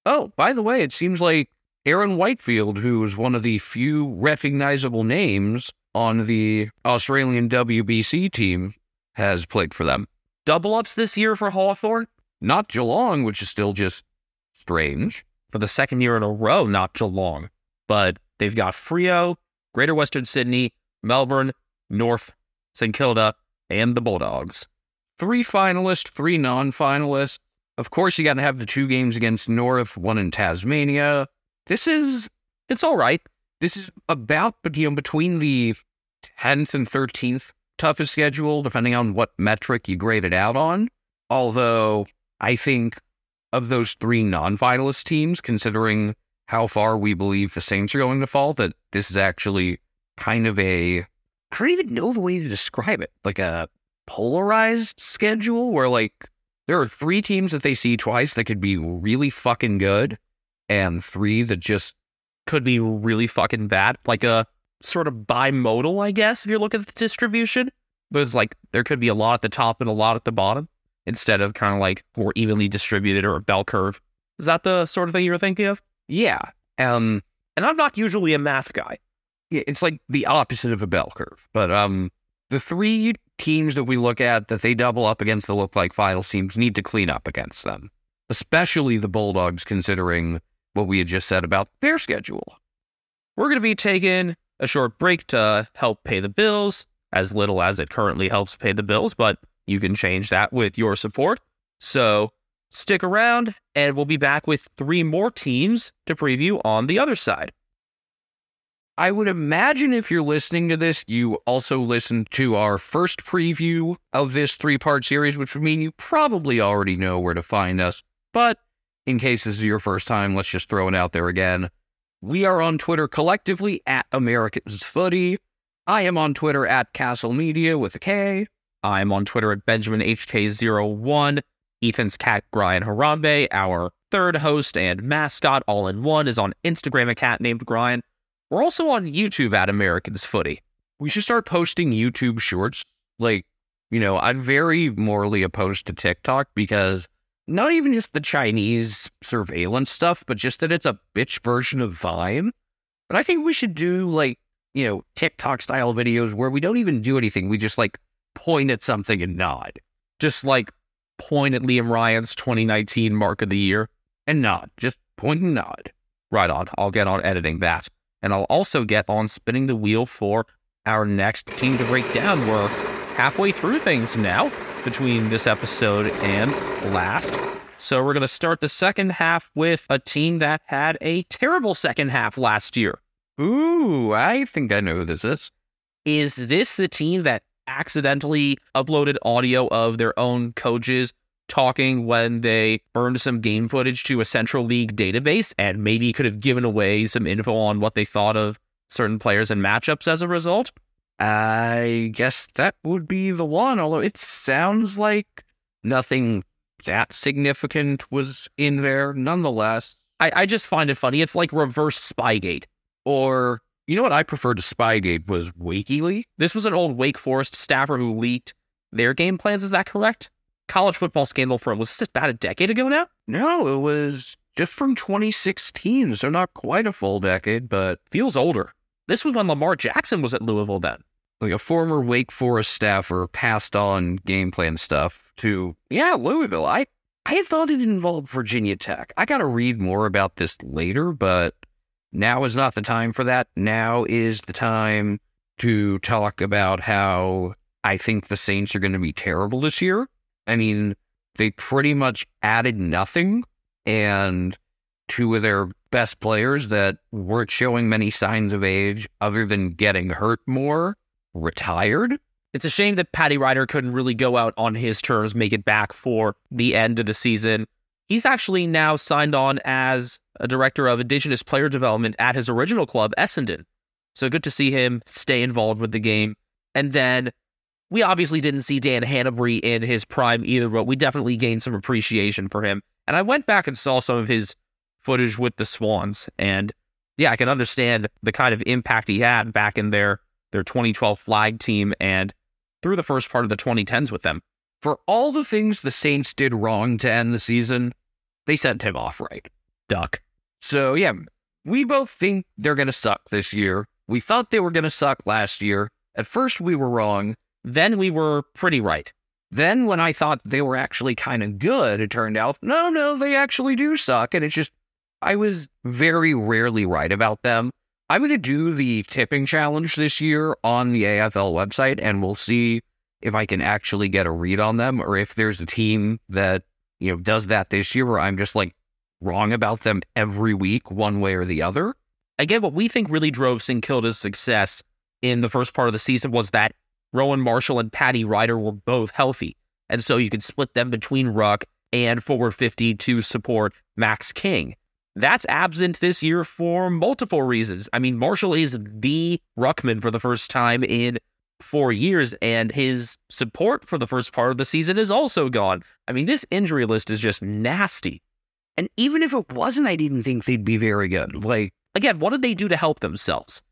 [SPEAKER 4] Oh, by the way, it seems like Aaron Whitefield, who is one of the few recognizable names on the Australian WBC team, has played for them.
[SPEAKER 5] Double ups this year for Hawthorn?
[SPEAKER 4] Not Geelong, which is still just strange.
[SPEAKER 5] For the second year in a row, not Geelong. But they've got Freo, Greater Western Sydney, Melbourne, North, St Kilda, and the Bulldogs.
[SPEAKER 4] Three finalists, three non finalists. Of course, you got to have the two games against North, one in Tasmania. This is,
[SPEAKER 5] it's all right.
[SPEAKER 4] This is about, you know, between the 10th and 13th toughest schedule, depending on what metric you grade it out on. Although I think of those three non finalist teams, considering how far we believe the Saints are going to fall, that this is actually kind of a, I don't even know the way to describe it, like a polarized schedule where like there are three teams that they see twice that could be really fucking good and three that just
[SPEAKER 5] could be really fucking bad. Like a sort of bimodal, I guess, if you're looking at the distribution. But it's like there could be a lot at the top and a lot at the bottom instead of kind of like more evenly distributed or a bell curve. Is that the sort of thing you were thinking of?
[SPEAKER 4] Yeah. Um,
[SPEAKER 5] and I'm not usually a math guy.
[SPEAKER 4] It's like the opposite of a bell curve. But um, the three teams that we look at that they double up against the look like final teams need to clean up against them, especially the Bulldogs, considering what we had just said about their schedule.
[SPEAKER 5] We're going to be taking a short break to help pay the bills, as little as it currently helps pay the bills, but you can change that with your support. So stick around, and we'll be back with three more teams to preview on the other side.
[SPEAKER 4] I would imagine if you're listening to this, you also listened to our first preview of this three part series, which would mean you probably already know where to find us. But in case this is your first time, let's just throw it out there again. We are on Twitter collectively at Americans Footy. I am on Twitter at Castle Media with a K.
[SPEAKER 5] I'm on Twitter at BenjaminHK01. Ethan's cat, Brian Harambe, our third host and mascot all in one, is on Instagram, a cat named Brian. We're also on YouTube at Americans Footy.
[SPEAKER 4] We should start posting YouTube shorts. Like, you know, I'm very morally opposed to TikTok because not even just the Chinese surveillance stuff, but just that it's a bitch version of Vine. But I think we should do like, you know, TikTok style videos where we don't even do anything. We just like point at something and nod
[SPEAKER 5] Just like point at Liam Ryan's 2019 mark of the year.
[SPEAKER 4] and nod. Just point and nod.
[SPEAKER 5] Right on. I'll get on editing that. And I'll also get on spinning the wheel for our next team to break down. We're halfway through things now between this episode and last. So we're going to start the second half with a team that had a terrible second half last year.
[SPEAKER 4] Ooh, I think I know who this is.
[SPEAKER 5] Is this the team that accidentally uploaded audio of their own coaches talking when they burned some game footage to a Central League database and maybe could have given away some info on what they thought of certain players and matchups as a result?
[SPEAKER 4] I guess that would be the one, although it sounds like nothing that significant was in there nonetheless.
[SPEAKER 5] I, I just find it funny. It's like reverse Spygate.
[SPEAKER 4] Or, you know what I preferred to Spygate was Wakeyleaks.
[SPEAKER 5] This was an old Wake Forest staffer who leaked their game plans. Is that correct? College football scandal from was this about a decade ago now?
[SPEAKER 4] No, it was just from 2016, so not quite a full decade, but
[SPEAKER 5] Feels older. This was when Lamar Jackson was at Louisville then.
[SPEAKER 4] like a former Wake Forest staffer passed on game plan stuff to, yeah, Louisville. I, I thought it involved Virginia Tech. I got to read more about this later, but now is not the time for that. Now is the time to talk about how I think the Saints are going to be terrible this year. I mean, they pretty much added nothing, and two of their best players that weren't showing many signs of age other than getting hurt more retired.
[SPEAKER 5] It's a shame that Paddy Ryder couldn't really go out on his terms, make it back for the end of the season. He's actually now signed on as a director of Indigenous player development at his original club, Essendon. So good to see him stay involved with the game. And then we obviously didn't see Dan Hannebery in his prime either, but we definitely gained some appreciation for him. And I went back and saw some of his footage with the Swans, and yeah, I can understand the kind of impact he had back in their their 2012 flag team and through the first part of the 2010s with them.
[SPEAKER 4] For all the things the Saints did wrong to end the season, they sent him off right.
[SPEAKER 5] Duck.
[SPEAKER 4] So, yeah, we both think they're going to suck this year. We thought they were going to suck last year. At first, we were wrong.
[SPEAKER 5] Then we were pretty right.
[SPEAKER 4] Then, when I thought they were actually kind of good, it turned out, no, no, they actually do suck. And it's just, I was very rarely right about them. I'm going to do the tipping challenge this year on the AFL website, and we'll see if I can actually get a read on them or if there's a team that, you know, does that this year where I'm just like wrong about them every week, one way or the other.
[SPEAKER 5] Again, what we think really drove St. Kilda's success in the first part of the season was that Rowan Marshall and Paddy Ryder were both healthy. And so you could split them between Ruck and forward 50 to support Max King. That's absent this year for multiple reasons. I mean, Marshall is the Ruckman for the first time in four years, and his support for the first part of the season is also gone. I mean, this injury list is just nasty.
[SPEAKER 4] And even if it wasn't, I didn't think they'd be very good. Like,
[SPEAKER 5] Again, what did they do to help themselves?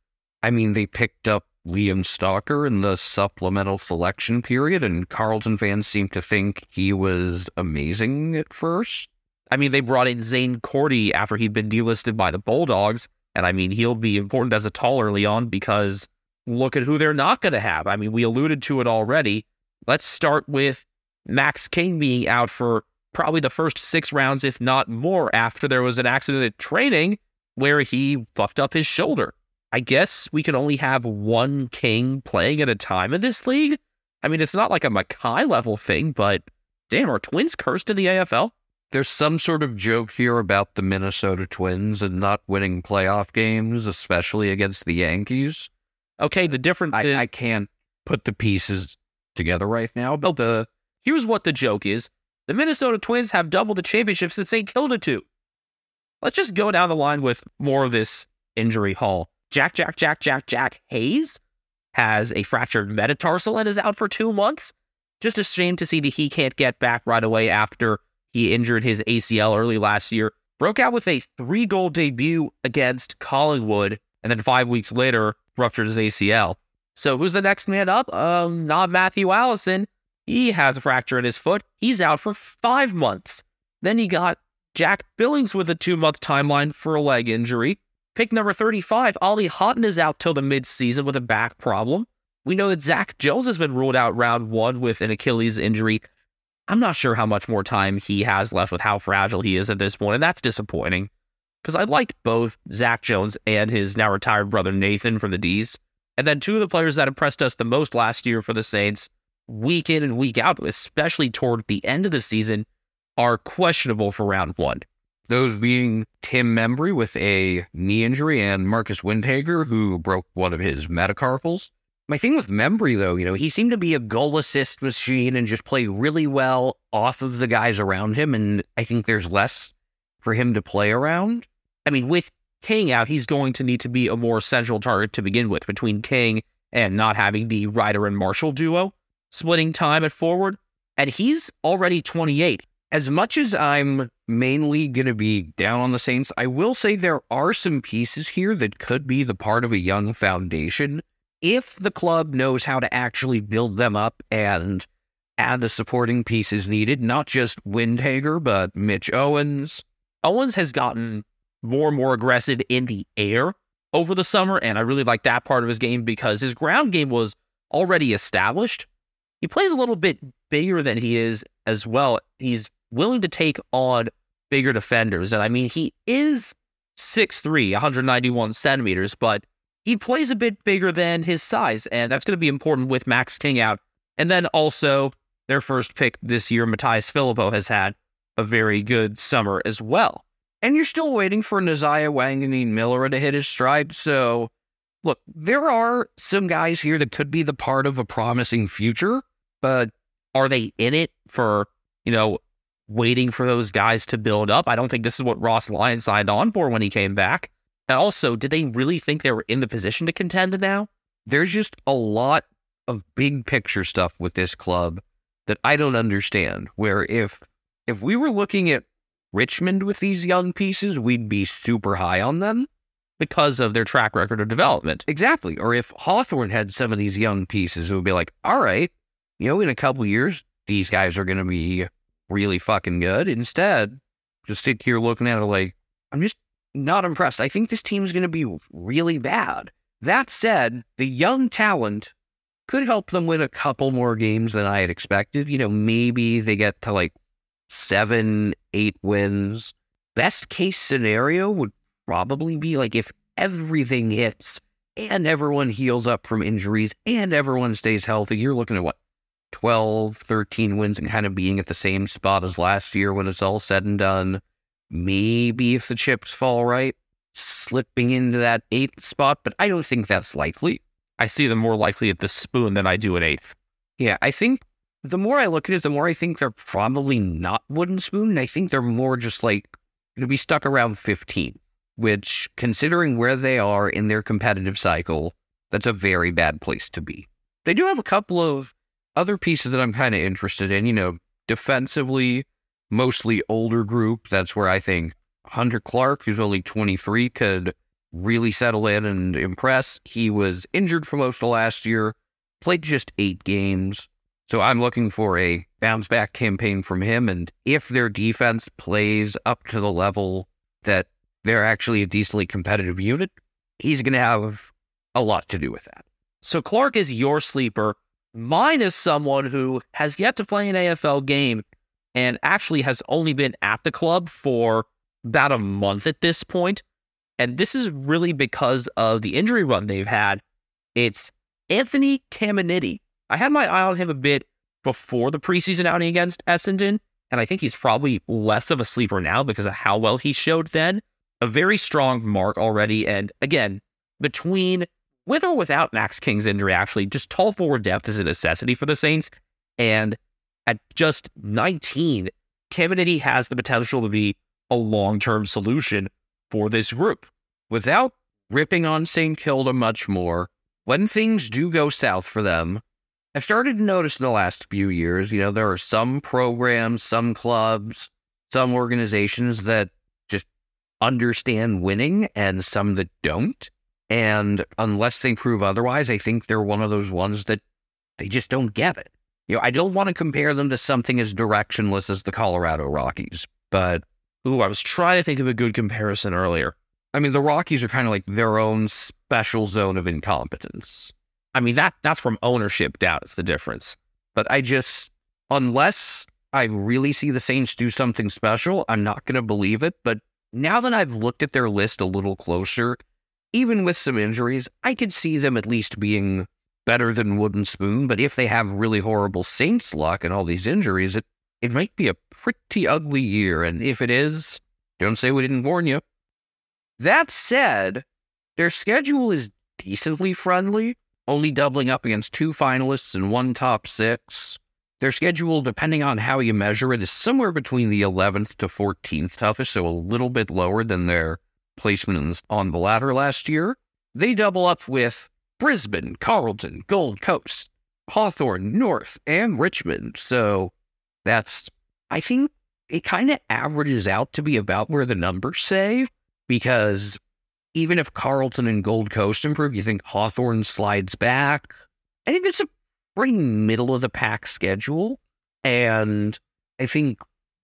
[SPEAKER 4] I mean, they picked up Liam Stocker in the supplemental selection period, and Carlton fans seemed to think he was amazing at first.
[SPEAKER 5] I mean, they brought in Zane Cordy after he'd been delisted by the Bulldogs. And I mean, he'll be important as a tall early on because look at who they're not going to have. I mean, we alluded to it already. Let's start with Max King being out for probably the first six rounds, if not more, after there was an accident at training where he fucked up his shoulder. I guess we can only have one King playing at a time in this league. I mean, it's not like a McKay level thing, but damn, are twins cursed in the AFL?
[SPEAKER 4] there's some sort of joke here about the Minnesota Twins and not winning playoff games, especially against the Yankees.
[SPEAKER 5] Okay, the difference
[SPEAKER 4] I,
[SPEAKER 5] is
[SPEAKER 4] I can't put the pieces together right now, but oh, the
[SPEAKER 5] here's what the joke is: the Minnesota Twins have doubled the championships since St. Kilda two. Let's just go down the line with more of this injury haul. Jack, Jack, Jack, Jack, Jack Hayes has a fractured metatarsal and is out for two months. Just a shame to see that he can't get back right away after he injured his ACL early last year. Broke out with a three goal debut against Collingwood, and then five weeks later, ruptured his ACL. So who's the next man up? Um, not Matthew Allison. He has a fracture in his foot. He's out for five months. Then he got Jack Billings with a two month timeline for a leg injury. Pick number 35, Olli Hotton is out till the midseason with a back problem. We know that Zach Jones has been ruled out round one with an Achilles injury. I'm not sure how much more time he has left with how fragile he is at this point, and that's disappointing. Because I like both Zach Jones and his now retired brother Nathan from the D's. And then two of the players that impressed us the most last year for the Saints, week in and week out, especially toward the end of the season, are questionable for round one.
[SPEAKER 4] Those being Tim Membrey with a knee injury and Marcus Windhager, who broke one of his metacarpals. My thing with Membrey, though, you know, he seemed to be a goal assist machine and just play really well off of the guys around him. And I think there's less for him to play around.
[SPEAKER 5] I mean, with King out, he's going to need to be a more central target to begin with between King and not having the Ryder and Marshall duo splitting time at forward. And he's already 28.
[SPEAKER 4] As much as I'm mainly going to be down on the Saints, I will say there are some pieces here that could be the part of a young foundation if the club knows how to actually build them up and add the supporting pieces needed, not just Windhager, but Mitch Owens.
[SPEAKER 5] Owens has gotten more and more aggressive in the air over the summer, and I really like that part of his game because his ground game was already established. He plays a little bit bigger than he is as well. He's willing to take on bigger defenders. And I mean, he is 6'3, 191 centimeters, but he plays a bit bigger than his size. And that's going to be important with Max King out. And then also, their first pick this year, Mattaes Phillipou, has had a very good summer as well.
[SPEAKER 4] And you're still waiting for Nasiah Wanganeen-Milera to hit his stride. So, look, there are some guys here that could be the part of a promising future, but
[SPEAKER 5] Are they in it for, you know, waiting for those guys to build up? I don't think this is what Ross Lyon signed on for when he came back. And also, did they really think they were in the position to contend now?
[SPEAKER 4] there's just a lot of big picture stuff with this club that I don't understand. Where if if we were looking at Richmond with these young pieces, we'd be super high on them.
[SPEAKER 5] Because of their track record of development.
[SPEAKER 4] Exactly. Or if Hawthorn had some of these young pieces, it would be like, all right, you know, in a couple years, these guys are going to be really fucking good. Instead, just sit here looking at it like, I'm just not impressed. I think this team's going to be really bad. That said, the young talent could help them win a couple more games than I had expected. You know, maybe they get to like seven, eight wins. Best case scenario would probably be like if everything hits and everyone heals up from injuries and everyone stays healthy, you're looking at what, 12, 13 wins and kind of being at the same spot as last year when it's all said and done. Maybe if the chips fall right, slipping into that eighth spot, but I don't think that's likely.
[SPEAKER 5] I see them more likely at the spoon than I do at eighth.
[SPEAKER 4] Yeah, I think the more I look at it, the more I think they're probably not wooden spoon. I think they're more just like going to be stuck around 15, which, considering where they are in their competitive cycle, that's a very bad place to be. They do have a couple of other pieces that I'm kind of interested in. You know, defensively, mostly older group. That's where I think Hunter Clark, who's only 23, could really settle in and impress. He was injured for most of last year, played just eight games. So I'm looking for a bounce back campaign from him. And if their defense plays up to the level that they're actually a decently competitive unit, he's going to have a lot to do with that.
[SPEAKER 5] So Clark is your sleeper. Mine is someone who has yet to play an AFL game and actually has only been at the club for about a month at this point. And this is really because of the injury run they've had. It's Anthony Caminiti. I had my eye on him a bit before the preseason outing against Essendon, and I think he's probably less of a sleeper now because of how well he showed then. A very strong mark already. And again, between with or without Max King's injury, actually, just tall forward depth is a necessity for the Saints. And at just 19, Kennedy has the potential to be a long term solution for this group.
[SPEAKER 4] Without ripping on St. Kilda much more, when things do go south for them, I've started to notice in the last few years, you know, there are some programs, some clubs, some organizations that just understand winning and some that don't. And unless they prove otherwise, I think they're one of those ones that they just don't get it. You know, I don't want to compare them to something as directionless as the Colorado Rockies, but
[SPEAKER 5] Ooh, I was trying to think of a good comparison earlier.
[SPEAKER 4] I mean, the Rockies are kind of like their own special zone of incompetence.
[SPEAKER 5] I mean that that's from ownership down is the difference.
[SPEAKER 4] But I just, unless I really see the Saints do something special, I'm not going to believe it. But now that I've looked at their list a little closer, even with some injuries, I could see them at least being better than Wooden Spoon. But if they have really horrible Saints luck and all these injuries, it, it might be a pretty ugly year. And if it is, don't say we didn't warn you. That said, their schedule is decently friendly, only doubling up against two finalists and one top six. Their schedule, depending on how you measure it, is somewhere between the 11th to 14th toughest, so a little bit lower than their placements on the ladder last year. They double up with Brisbane, Carlton, Gold Coast, Hawthorn, North, and Richmond. So that's, I think it kind of averages out to be about where the numbers say, because even if Carlton and Gold Coast improve, you think Hawthorn slides back. I think it's a pretty middle of the pack schedule. And I think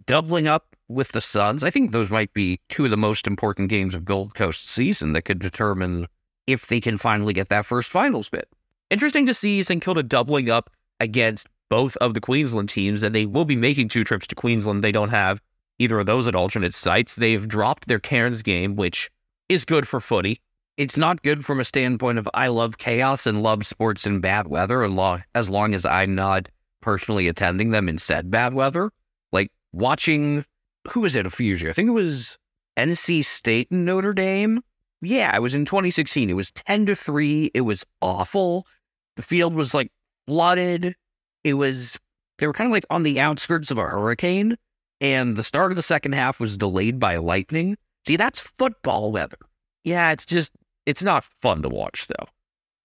[SPEAKER 4] doubling up with the Suns, I think those might be two of the most important games of Gold Coast season that could determine if they can finally get that first finals bid.
[SPEAKER 5] Interesting to see St Kilda doubling up against both of the Queensland teams, and they will be making two trips to Queensland. They don't have either of those at alternate sites. They've dropped their Cairns game, which is good for footy.
[SPEAKER 4] It's not good from a standpoint of I love chaos and love sports in bad weather, and long, as long as I'm not personally attending them in said bad weather. Like watching, who was it a few years ago? I think it was NC State and Notre Dame. Yeah, it was in 2016. It was 10 to 3. It was awful. The field was like flooded. It was, they were kind of like on the outskirts of a hurricane. And the start of the second half was delayed by lightning. See, that's football weather.
[SPEAKER 5] Yeah, it's just, it's not fun to watch, though.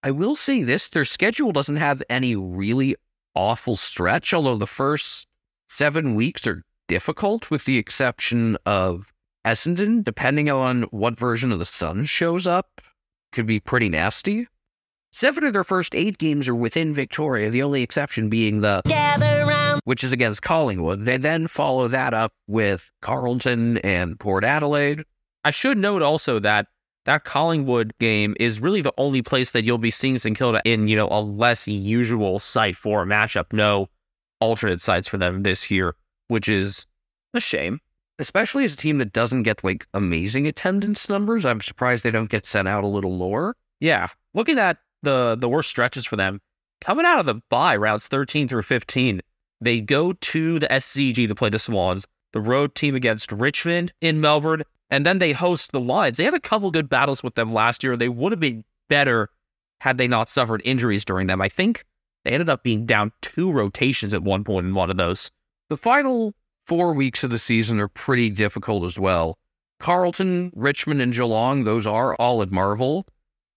[SPEAKER 4] I will say this their schedule doesn't have any really awful stretch, although the first seven weeks are difficult, with the exception of Essendon, depending on what version of the Sun shows up, could be pretty nasty. Seven of their first eight games are within Victoria, the only exception being the which is against Collingwood. They then follow that up with Carlton and Port Adelaide.
[SPEAKER 5] I should note also that that Collingwood game is really the only place that you'll be seeing St Kilda in, you know, a less usual site for a matchup. No alternate sites for them this year, which is a shame.
[SPEAKER 4] Especially as a team that doesn't get like amazing attendance numbers. I'm surprised they don't get sent out a little lower.
[SPEAKER 5] Yeah. Looking at the the worst stretches for them, coming out of the bye rounds 13 through 15, they go to the SCG to play the Swans, the road team against Richmond in Melbourne, and then they host the Lions. They had a couple good battles with them last year. They would have been better had they not suffered injuries during them. I think they ended up being down two rotations at one point in one of those.
[SPEAKER 4] The final four weeks of the season are pretty difficult as well. Carlton, Richmond, and Geelong, those are all at Marvel,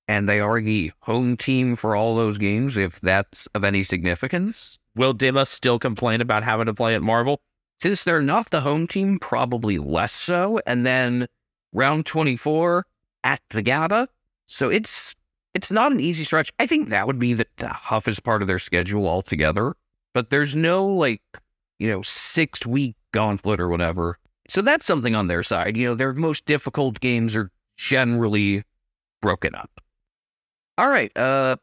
[SPEAKER 4] and they are the home team for all those games, if that's of any significance.
[SPEAKER 5] Will Dimma still complain about having to play at Marvel?
[SPEAKER 4] Since they're not the home team, probably less so. And then round 24 at the Gabba. So it's it's not an easy stretch. I think that would be the toughest part of their schedule altogether. But there's no like, you know, six week gauntlet or whatever. So that's something on their side. You know, their most difficult games are generally broken up. All right, uh,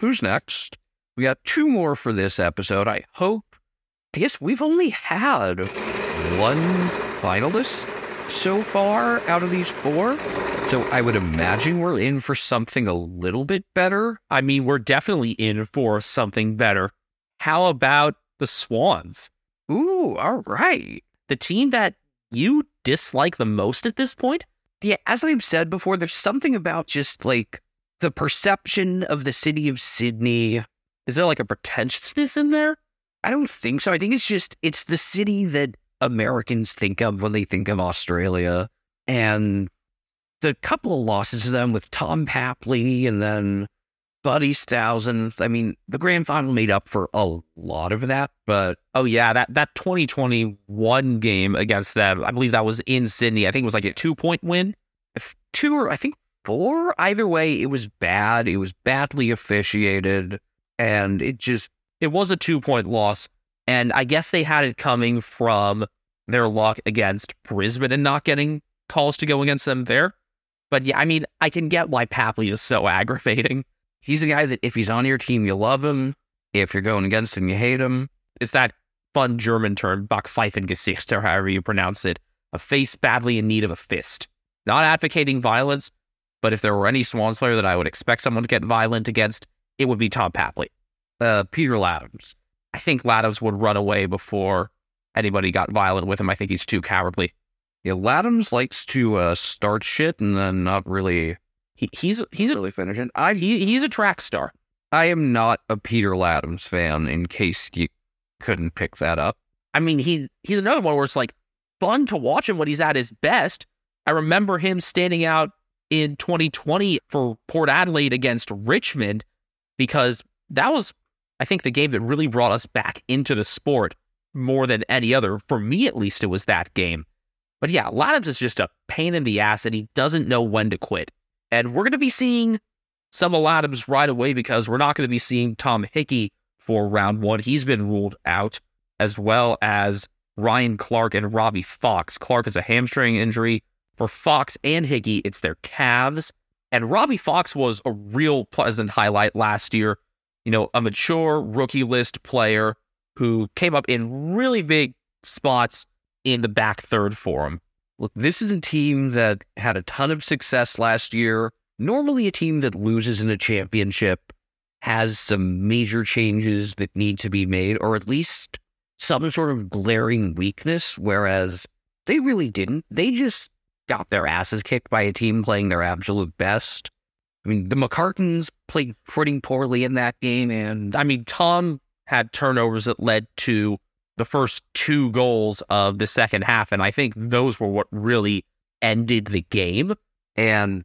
[SPEAKER 4] who's next? We got two more for this episode. I hope. I guess we've only had one finalist so far out of these four. So I would imagine we're in for something a little bit better.
[SPEAKER 5] I mean, we're definitely in for something better. How about the Swans?
[SPEAKER 4] Ooh, all right.
[SPEAKER 5] the team that you dislike the most at this point?
[SPEAKER 4] Yeah, as I've said before, there's something about just like the perception of the city of Sydney.
[SPEAKER 5] Is there like a pretentiousness in there?
[SPEAKER 4] I don't think so. I think it's just it's the city that Americans think of when they think of Australia. And the couple of losses to them with Tom Papley and then Buddy Thousand. I mean, the grand final made up for a lot of that, but
[SPEAKER 5] Oh yeah, that that 2021 game against them, I believe that was in Sydney. I think it was like a two point win.
[SPEAKER 4] two or I think four, either way, it was bad. It was badly officiated, and it just
[SPEAKER 5] It was a two point loss, and I guess they had it coming from their luck against Brisbane and not getting calls to go against them there. But yeah, I mean, I can get why Papley is so aggravating.
[SPEAKER 4] He's a guy that if he's on your team, you love him. If you're going against him, you hate him.
[SPEAKER 5] It's that fun German term, Backpfeifengesicht, or however you pronounce it, a face badly in need of a fist. Not advocating violence, but if there were any Swans player that I would expect someone to get violent against, it would be Tom Papley.
[SPEAKER 4] Uh, Peter Ladhams.
[SPEAKER 5] I think Ladhams would run away before anybody got violent with him. I think he's too cowardly.
[SPEAKER 4] Yeah, Ladhams likes to uh, start shit and then not really,
[SPEAKER 5] He, he's he's a,
[SPEAKER 4] really finish it. I
[SPEAKER 5] he, he's a track star.
[SPEAKER 4] I am not a Peter Ladhams fan. In case you couldn't pick that up.
[SPEAKER 5] I mean, he he's another one where it's like fun to watch him when he's at his best. I remember him standing out in 2020 for Port Adelaide against Richmond because that was, I think, the game that really brought us back into the sport more than any other. For me, at least, it was that game. But yeah, Ladhams is just a pain in the ass and he doesn't know when to quit. And we're going to be seeing some of Ladhams right away because we're not going to be seeing Tom Hickey for round one. He's been ruled out, as well as Ryan Clark and Robbie Fox. Clark has a hamstring injury. For Fox and Hickey, it's their calves. And Robbie Fox was a real pleasant highlight last year. You know, a mature rookie list player who came up in really big spots in the back third for him.
[SPEAKER 4] Look, this is a team that had a ton of success last year. Normally, a team that loses in a championship has some major changes that need to be made, or at least some sort of glaring weakness, whereas they really didn't. They just got their asses kicked by a team playing their absolute best. I mean, the McCartans played pretty poorly in that game, and
[SPEAKER 5] I mean, Tom had turnovers that led to the first two goals of the second half, and I think those were what really ended the game.
[SPEAKER 4] and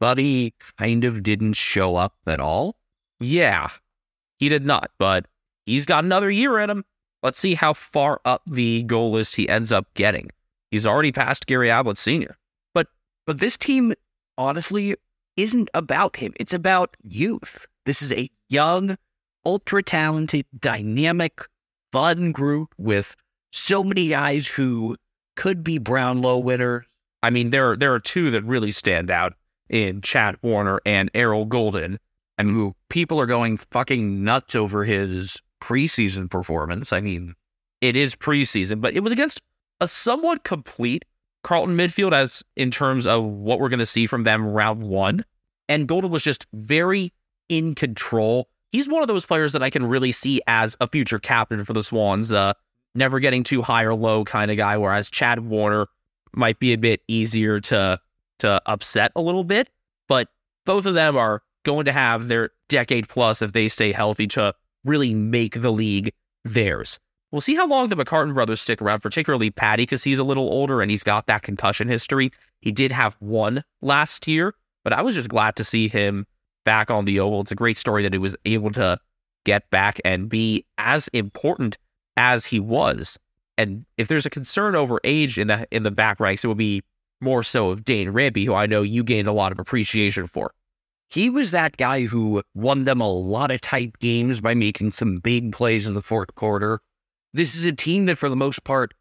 [SPEAKER 4] Buddy kind of didn't show up at all.
[SPEAKER 5] Yeah, he did not, but he's got another year in him. Let's see how far up the goal list he ends up getting. He's already passed Gary Ablett Sr.
[SPEAKER 4] But but this team, honestly, isn't about him. It's about youth. This is a young, ultra talented, dynamic, fun group with so many guys who could be Brownlow winners.
[SPEAKER 5] I mean, there are, there are two that really stand out in Chad Warner and Errol Gulden.
[SPEAKER 4] and who people are going fucking nuts over his preseason performance. I mean,
[SPEAKER 5] It is preseason, but it was against a somewhat complete Carlton midfield as in terms of what we're going to see from them round one. And Gulden was just very in control. He's one of those players that I can really see as a future captain for the Swans. Uh, never getting too high or low kind of guy. Whereas Chad Warner might be a bit easier to to upset a little bit. But both of them are going to have their decade plus if they stay healthy to really make the league theirs. We'll see how long the McCartan brothers stick around, particularly Paddy, because he's a little older and he's got that concussion history. He did have one last year, but I was just glad to see him back on the oval. It's a great story that he was able to get back and be as important as he was. And if there's a concern over age in the in the back ranks, it would be more so of Dane Rampe, who I know you gained a lot of appreciation for.
[SPEAKER 4] he was that guy who won them a lot of tight games by making some big plays in the fourth quarter. This is a team that, for the most part,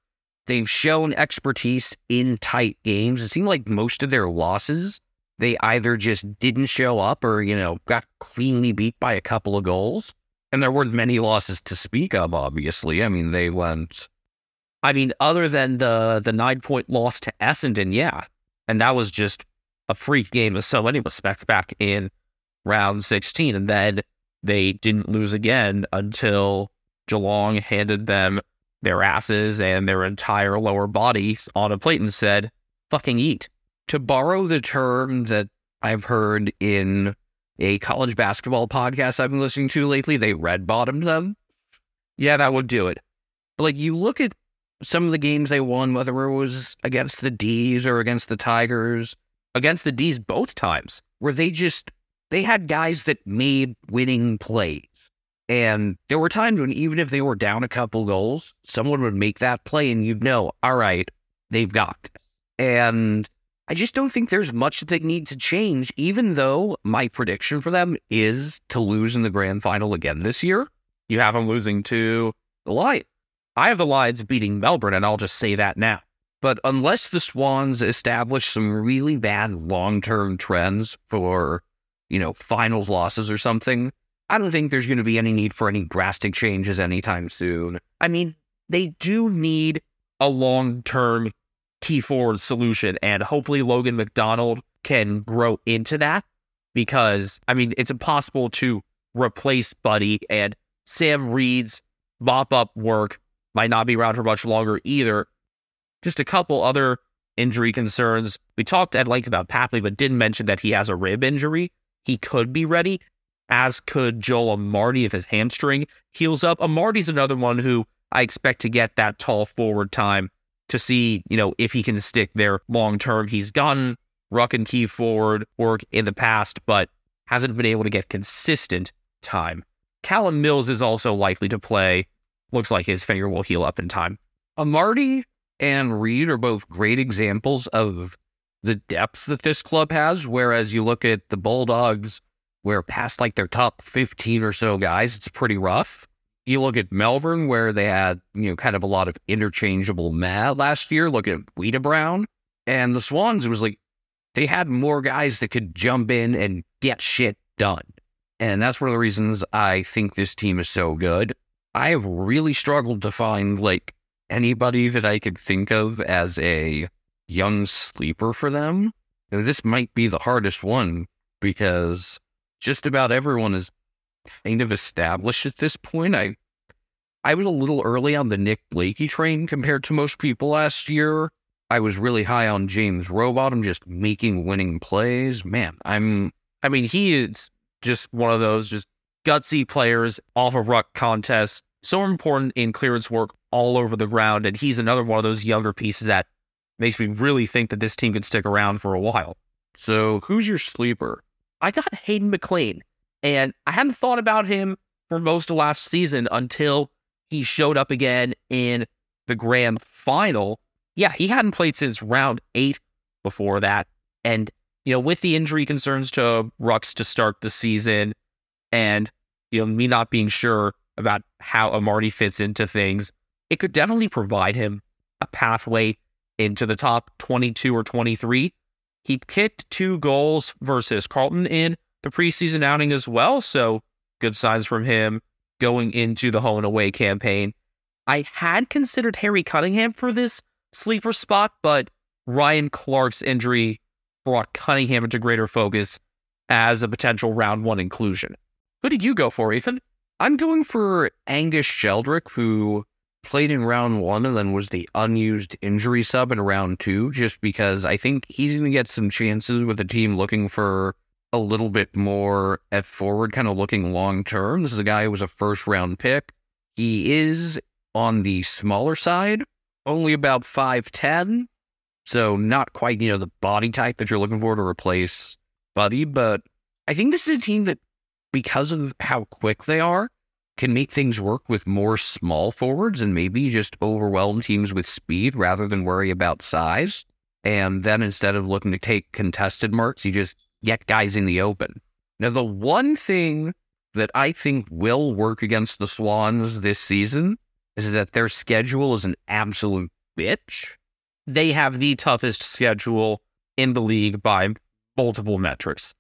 [SPEAKER 4] they've shown expertise in tight games. It seemed like most of their losses, they either just didn't show up or, you know, got cleanly beat by a couple of goals. And there weren't many losses to speak of, obviously. I mean, they went
[SPEAKER 5] I mean, other than the the nine point loss to Essendon, yeah, and that was just a freak game in so many respects back in round sixteen, and then they didn't lose again until Geelong handed them their asses and their entire lower bodies on a plate and said, fucking eat.
[SPEAKER 4] To borrow the term that I've heard in a college basketball podcast I've been listening to lately, they red bottomed them.
[SPEAKER 5] Yeah, that would do it.
[SPEAKER 4] But like you look at some of the games they won, whether it was against the D's or against the Tigers,
[SPEAKER 5] Against the D's both times.
[SPEAKER 4] where they just they had guys that made winning plays. And there were times when even if they were down a couple goals, someone would make that play and you'd know, all right, they've got this. And I just don't think there's much that they need to change, even though my prediction for them is to lose in the grand final again this year.
[SPEAKER 5] You have them losing to
[SPEAKER 4] The Lions.
[SPEAKER 5] I have the Lions beating Melbourne, and I'll just say that now.
[SPEAKER 4] But unless the Swans establish some really bad long term trends for, you know, finals losses or something, I don't think there's going to be any need for any drastic changes anytime soon. I mean, they do need
[SPEAKER 5] A long term key forward solution, and hopefully Logan McDonald can grow into that because, I mean, it's impossible to replace Buddy, and Sam Reid's mop up work might not be around for much longer either. Just a couple other injury concerns. We talked at length about Papley, but didn't mention that he has a rib injury. He could be ready, as could Joel Amartey if his hamstring heals up. Amartey's another one who I expect to get that tall forward time to see, you know, if he can stick there long term. He's gotten ruck and key forward work in the past, but hasn't been able to get consistent time. Callum Mills is also likely to play. Looks like his finger will heal up in time.
[SPEAKER 4] Amartey and Reid are both great examples of the depth that this club has. Whereas you look at the Bulldogs, where past like their top 15 or so guys, it's pretty rough. You look at Melbourne, where they had, you know, kind of a lot of interchangeable mad last year. Look at Weeda Brown. And the Swans, it was like they had more guys that could jump in and get shit done. And that's one of the reasons I think this team is so good. I have really struggled to find like anybody that I could think of as a young sleeper for them. And this might be the hardest one because just about everyone is kind of established at this point. I I was a little early on the Nick Blakey train compared to most people last year. I was really high on James Rowbottom just making winning plays. Man, I'm
[SPEAKER 5] I mean, he is just one of those just gutsy players off of ruck contests. So important in clearance work all over the ground. And he's another one of those younger pieces that makes me really think that this team could stick around for a while.
[SPEAKER 4] so who's your sleeper?
[SPEAKER 5] I got Hayden McLean, and I hadn't thought about him for most of last season until he showed up again in the grand final. Yeah, he hadn't played since round eight before that. And, you know, with the injury concerns to rucks to start the season and, you know, me not being sure about how Amartey fits into things, it could definitely provide him a pathway into the top 22 or 23. He kicked two goals versus Carlton in the preseason outing as well. So good signs from him going into the home and away campaign. I had considered Harry Cunningham for this sleeper spot, but Ryan Clark's injury brought Cunningham into greater focus as a potential round one inclusion. Who did you go for, Ethan?
[SPEAKER 4] I'm going for Angus Sheldrick, who played in round one and then was the unused injury sub in round two, just because I think he's going to get some chances with a team looking for a little bit more at forward, kind of looking long term. This is a guy who was a first round pick. He is on the smaller side, only about 5'10. So not quite, you know, the body type that you're looking for to replace Buddy, but I think this is a team that, because of how quick they are, can make things work with more small forwards and maybe just overwhelm teams with speed rather than worry about size. And then instead of looking to take contested marks, you just get guys in the open. Now, the one thing that I think will work against the Swans this season is that their schedule is an absolute bitch.
[SPEAKER 5] They have the toughest schedule in the league by multiple metrics.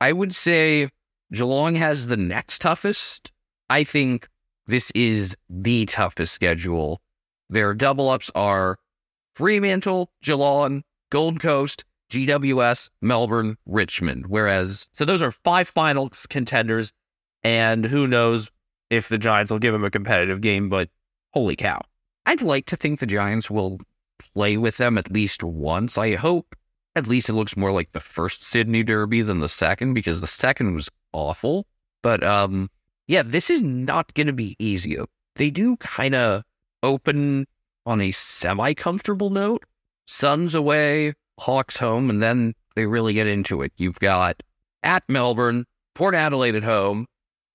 [SPEAKER 4] I would say Geelong has the next toughest. I think this is the toughest schedule. Their double ups are Fremantle, Geelong, Gold Coast, GWS, Melbourne, Richmond. Whereas,
[SPEAKER 5] So those are five finals contenders, and who knows if the Giants will give them a competitive game, but holy cow.
[SPEAKER 4] I'd like to think the Giants will play with them at least once. I hope at least it looks more like the first Sydney Derby than the second because the second was awful. But um, yeah, this is not going to be easy. They do kind of open on a semi comfortable note. Suns away, Hawks home, and then they really get into it. You've got at Melbourne, Port Adelaide at home,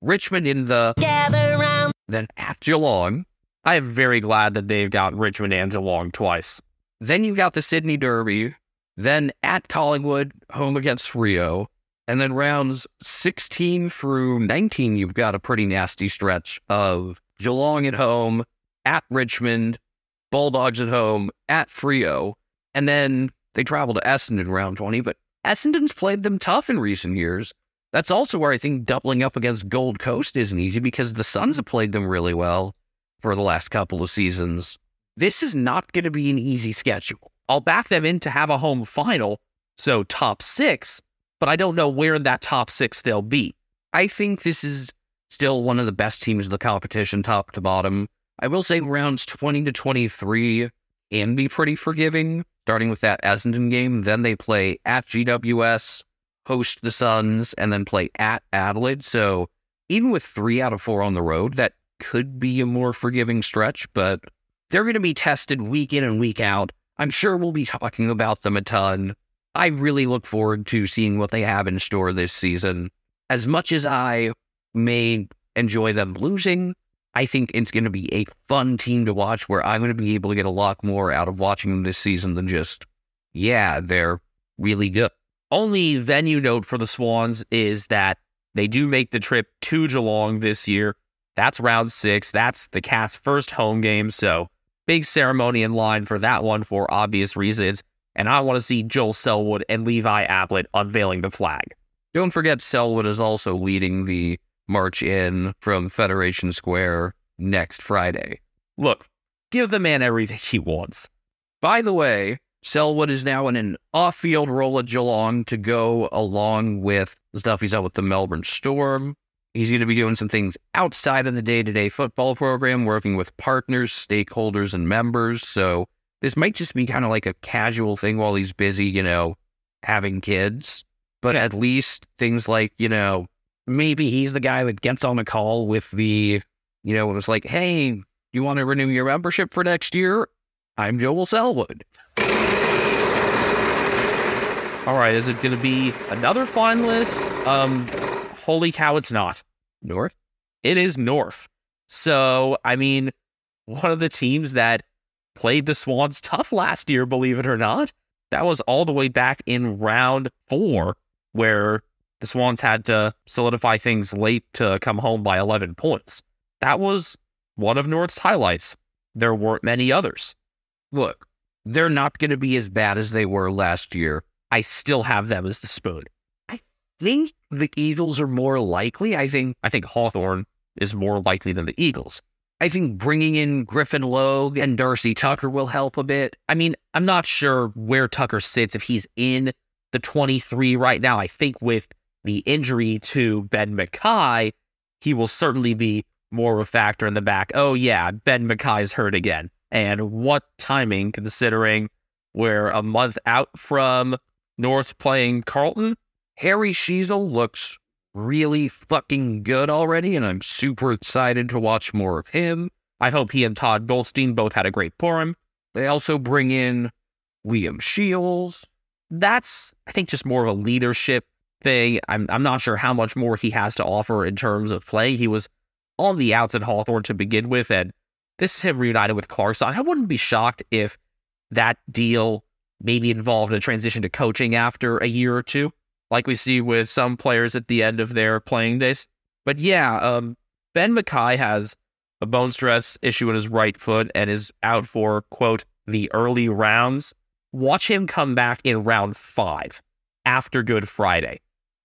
[SPEAKER 4] Richmond in the gather round, then at Geelong.
[SPEAKER 5] I am very glad that they've got Richmond and Geelong twice.
[SPEAKER 4] Then you've got the Sydney Derby, then at Collingwood, home against Freo. And then rounds 16 through 19, you've got a pretty nasty stretch of Geelong at home, at Richmond, Bulldogs at home, at Freo. And then they travel to Essendon round 20, but Essendon's played them tough in recent years. That's also where I think doubling up against Gold Coast isn't easy because the Suns have played them really well for the last couple of seasons. This is not going to be an easy schedule.
[SPEAKER 5] I'll back them in to have a home final, so top six, but I don't know where in that top six they'll be.
[SPEAKER 4] I think this is still one of the best teams in the competition, top to bottom. I will say rounds 20 to 23 can be pretty forgiving, starting with that Essendon game. Then they play at GWS, host the Suns, and then play at Adelaide. So even with three out of four on the road, that could be a more forgiving stretch, but they're going to be tested week in and week out. I'm sure we'll be talking about them a ton. I really look forward to seeing what they have in store this season. As much as I may enjoy them losing, I think it's going to be a fun team to watch where I'm going to be able to get a lot more out of watching them this season than just, yeah, they're really good.
[SPEAKER 5] Only venue note for the Swans is that they do make the trip to Geelong this year. That's round six. That's the Cats' first home game. So big ceremony in line for that one for obvious reasons. And I want to see Joel Selwood and Levi Ablett unveiling the flag.
[SPEAKER 4] Don't forget, Selwood is also leading the march in from Federation Square next Friday.
[SPEAKER 5] Look, give the man everything he wants.
[SPEAKER 4] By the way, Selwood is now in an off field role at Geelong to go along with the stuff he's out with the Melbourne Storm. He's going to be doing some things outside of the day to day football program, working with partners, stakeholders, and members. So this might just be kind of like a casual thing while he's busy, you know, having kids. But at least things like, you know, maybe he's the guy that gets on a call with the, you know, it was like, hey, you want to renew your membership for next year? I'm Joel Selwood.
[SPEAKER 5] All right, is it going to be another finalist? Um, holy cow, it's not.
[SPEAKER 4] North?
[SPEAKER 5] It is North. So, I mean, one of the teams that played the Swans tough last year, believe it or not. That was all the way back in round four, where the Swans had to solidify things late to come home by 11 points. That was one of North's highlights. There weren't many others.
[SPEAKER 4] Look, they're not going to be as bad as they were last year.
[SPEAKER 5] I still have them as the spoon.
[SPEAKER 4] I think the Eagles are more likely. I think
[SPEAKER 5] I think Hawthorn is more likely than the Eagles.
[SPEAKER 4] I think bringing in Griffin Logue and Darcy Tucker will help a bit.
[SPEAKER 5] I mean, I'm not sure where Tucker sits if he's in the 23 right now. I think with the injury to Ben McKay, he will certainly be more of a factor in the back. Oh yeah, Ben McKay's hurt again. And what timing considering we're a month out from North playing Carlton.
[SPEAKER 4] Harry Sheezel looks really fucking good already, and I'm super excited to watch more of him.
[SPEAKER 5] I hope he and Todd Goldstein both had a great Purim.
[SPEAKER 4] They also bring in Liam Shiels.
[SPEAKER 5] That's, I think, just more of a leadership thing. I'm, I'm not sure how much more he has to offer in terms of play. He was on the outs at Hawthorn to begin with, and this is him reunited with Clarkson. I wouldn't be shocked if that deal maybe involved a transition to coaching after a year or two, like we see with some players at the end of their playing days. But yeah, um, Ben McKay has a bone stress issue in his right foot and is out for, quote, the early rounds. Watch him come back in round five after Good Friday.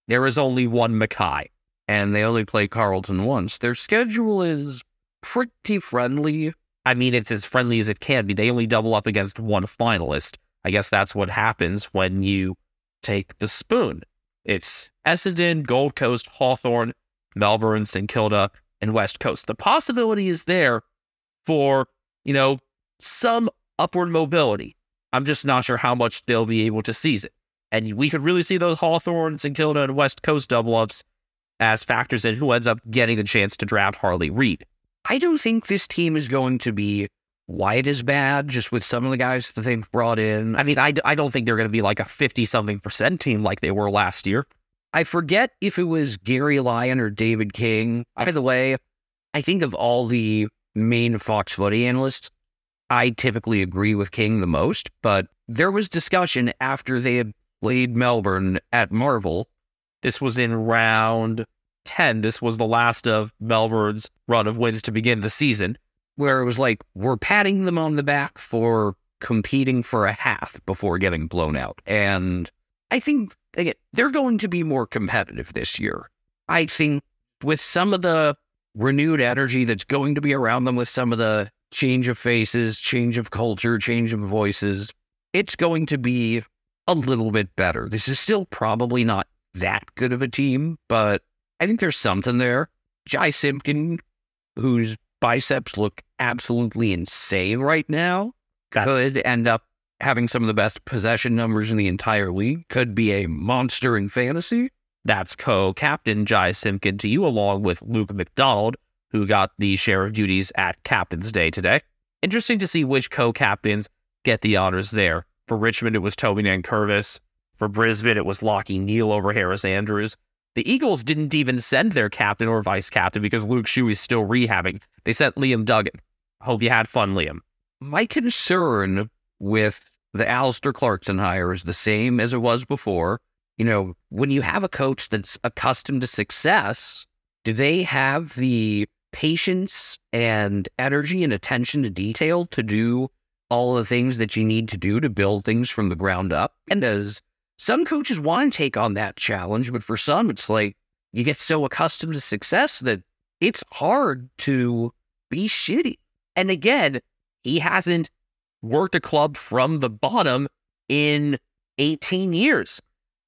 [SPEAKER 5] There is only one McKay,
[SPEAKER 4] And they only play Carlton once. Their schedule is pretty friendly.
[SPEAKER 5] I mean, it's as friendly as it can be. They only double up against one finalist. I guess that's what happens when you take the spoon. It's Essendon, Gold Coast, Hawthorn, Melbourne, St Kilda, and West Coast. The possibility is there for, you know, some upward mobility. I'm just not sure how much they'll be able to seize it. And we could really see those Hawthorns and Kilda and West Coast double ups as factors in who ends up getting the chance to draft Harley Reid.
[SPEAKER 4] I don't think this team is going to be quite as bad just with some of the guys that they've brought in.
[SPEAKER 5] I mean, I, I don't think they're going to be like a 50 something percent team like they were last year.
[SPEAKER 4] I forget if it was Gary Lyon or David King. By the way, I think of all the main Fox footy analysts, I typically agree with King the most, but there was discussion after they had played Melbourne at Marvel.
[SPEAKER 5] This was in round 10. This was the last of Melbourne's run of wins to begin the season.
[SPEAKER 4] Where it was like, we're patting them on the back for competing for a half before getting blown out. And I think again, they're going to be more competitive this year. I think with some of the renewed energy that's going to be around them, with some of the change of faces, change of culture, change of voices, it's going to be a little bit better. This is still probably not that good of a team, but I think there's something there. Jy Simpkin, whose biceps look absolutely insane right now, could end up having some of the best possession numbers in the entire league, could be a monster in fantasy.
[SPEAKER 5] That's co captain Jy Simpkin to you, along with Luke McDonald, who got the share of duties at Captain's Day today. Interesting to see which co captains get the honors there. For Richmond, it was Toby Nan Nankervis. For Brisbane, it was Lachie Neale over Harris Andrews. The Eagles didn't even send their captain or vice captain because Luke Shuey is still rehabbing. They sent Liam Duggan. Hope you had fun, Liam.
[SPEAKER 4] My concern with the Alastair Clarkson hire is the same as it was before. You know, when you have a coach that's accustomed to success, do they have the patience and energy and attention to detail to do all the things that you need to do to build things from the ground up? And does some coaches want to take on that challenge, but for some, it's like you get so accustomed to success that it's hard to be shitty. And again, he hasn't worked a club from the bottom in 18 years.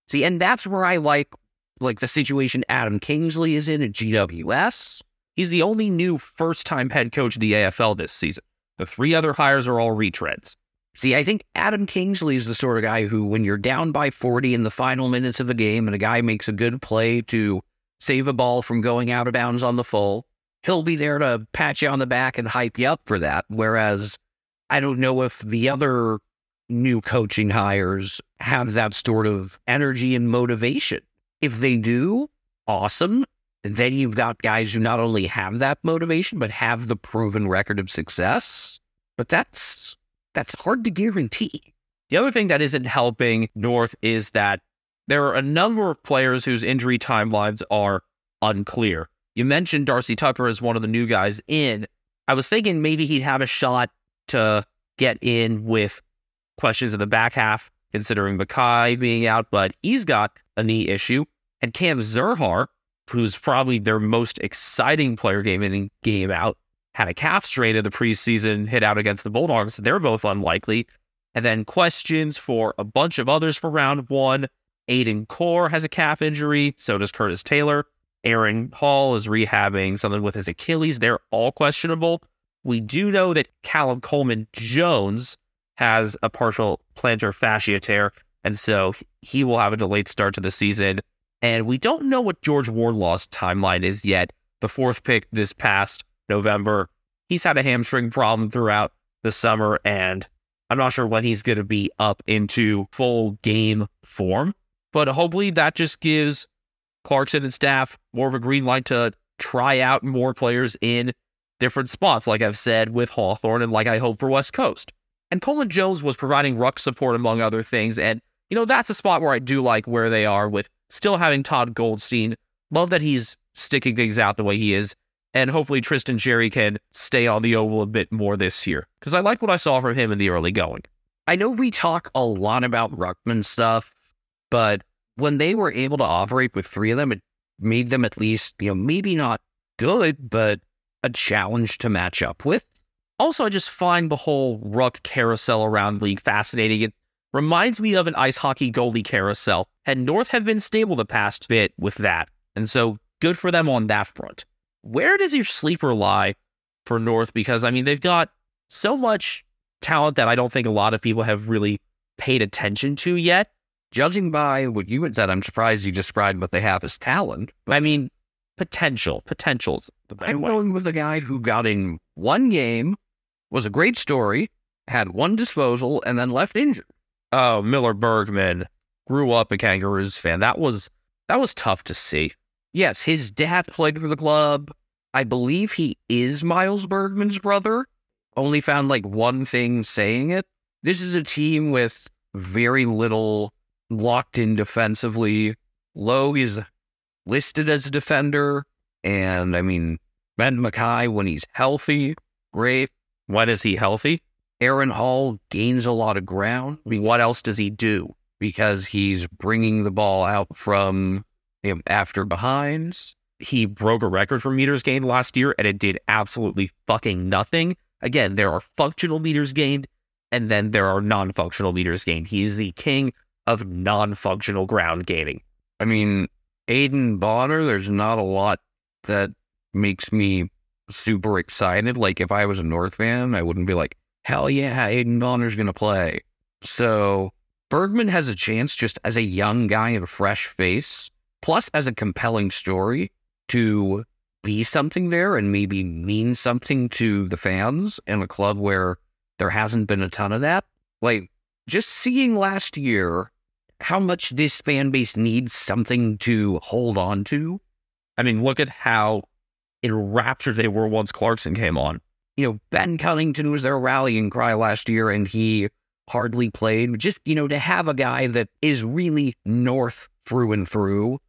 [SPEAKER 4] See, and that's where I like like the situation Adam Kingsley is in at GWS.
[SPEAKER 5] He's the only new first time head coach of the AFL this season. The three other hires are all retreads.
[SPEAKER 4] See, I think Adam Kingsley is the sort of guy who, when you're down by 40 in the final minutes of a game and a guy makes a good play to save a ball from going out of bounds on the full, he'll be there to pat you on the back and hype you up for that. Whereas I don't know if the other new coaching hires have that sort of energy and motivation. If they do, awesome. Then you've got guys who not only have that motivation, but have the proven record of success. But that's that's hard to guarantee.
[SPEAKER 5] The other thing that isn't helping North is that there are a number of players whose injury timelines are unclear. You mentioned Darcy Tucker as one of the new guys in. I was thinking maybe he'd have a shot to get in with questions in the back half, considering McKay being out, but he's got a knee issue. And Cam Zurhaar, who's probably their most exciting player game in game out, had a calf strain in the preseason, hit out against the Bulldogs. They're both unlikely. And then questions for a bunch of others for round one. Aidan Corr has a calf injury. So does Curtis Taylor. Aaron Hall is rehabbing something with his Achilles. They're all questionable. We do know that Callum Coleman Jones has a partial plantar fascia tear, and so he will have a delayed start to the season. And we don't know what George Wardlaw's timeline is yet. The fourth pick this past November, he's had a hamstring problem throughout the summer, and I'm not sure when he's going to be up into full game form. But hopefully that just gives Clarkson and staff more of a green light to try out more players in different spots, like I've said with Hawthorn and like I hope for West Coast. And Coleman Jones was providing ruck support among other things. And, you know, that's a spot where I do like where they are with still having Todd Goldstein. Love that he's sticking things out the way he is. And hopefully Tristan Xerri can stay on the oval a bit more this year. Because I like what I saw from him in the early going.
[SPEAKER 4] I know we talk a lot about Ruckman stuff, but when they were able to operate with three of them, it made them at least, you know, maybe not good, but a challenge to match up with.
[SPEAKER 5] Also, I just find the whole ruck carousel around league fascinating. Reminds me of an ice hockey goalie carousel, and North have been stable the past bit with that. And so good for them on that front. Where does your sleeper lie for North? Because, I mean, they've got so much talent that I don't think a lot of people have really paid attention to yet.
[SPEAKER 4] Judging by what you had said, I'm surprised you described what they have as talent.
[SPEAKER 5] I mean, potential. Potential's the
[SPEAKER 4] I'm
[SPEAKER 5] way.
[SPEAKER 4] going with a guy who got in one game, was a great story, had one disposal, and then left injured.
[SPEAKER 5] Oh, Miller Bergman grew up a Kangaroos fan. That was that was tough to see.
[SPEAKER 4] Yes, his dad played for the club. I believe he is Miles Bergman's brother. Only found like one thing saying it. This is a team with very little locked in defensively. Lowe is listed as a defender. And I mean, Ben McKay, when he's healthy, great.
[SPEAKER 5] When is he healthy?
[SPEAKER 4] Aaron Hall gains a lot of ground
[SPEAKER 5] I mean, what else does he do?
[SPEAKER 4] because he's bringing the ball out from you know, after behinds.
[SPEAKER 5] He broke a record for meters gained last year, and it did absolutely fucking nothing. Again, there are functional meters gained, and then there are non-functional meters gained. He is the king of non-functional ground gaining.
[SPEAKER 4] I mean, Aidan Bonar, there's not a lot that makes me super excited. Like, if I was a North fan, I wouldn't be like, hell yeah, Aidan Bonar's going to play. So, Bergman has a chance just as a young guy and a fresh face, plus as a compelling story to be something there and maybe mean something to the fans in a club where there hasn't been a ton of that. Like, just seeing last year how much this fan base needs something to hold on to.
[SPEAKER 5] I mean, look at how enraptured they were once Clarkson came on.
[SPEAKER 4] You know, Ben Cunnington was their rallying cry last year and he hardly played. Just, you know, to have a guy that is really North through and through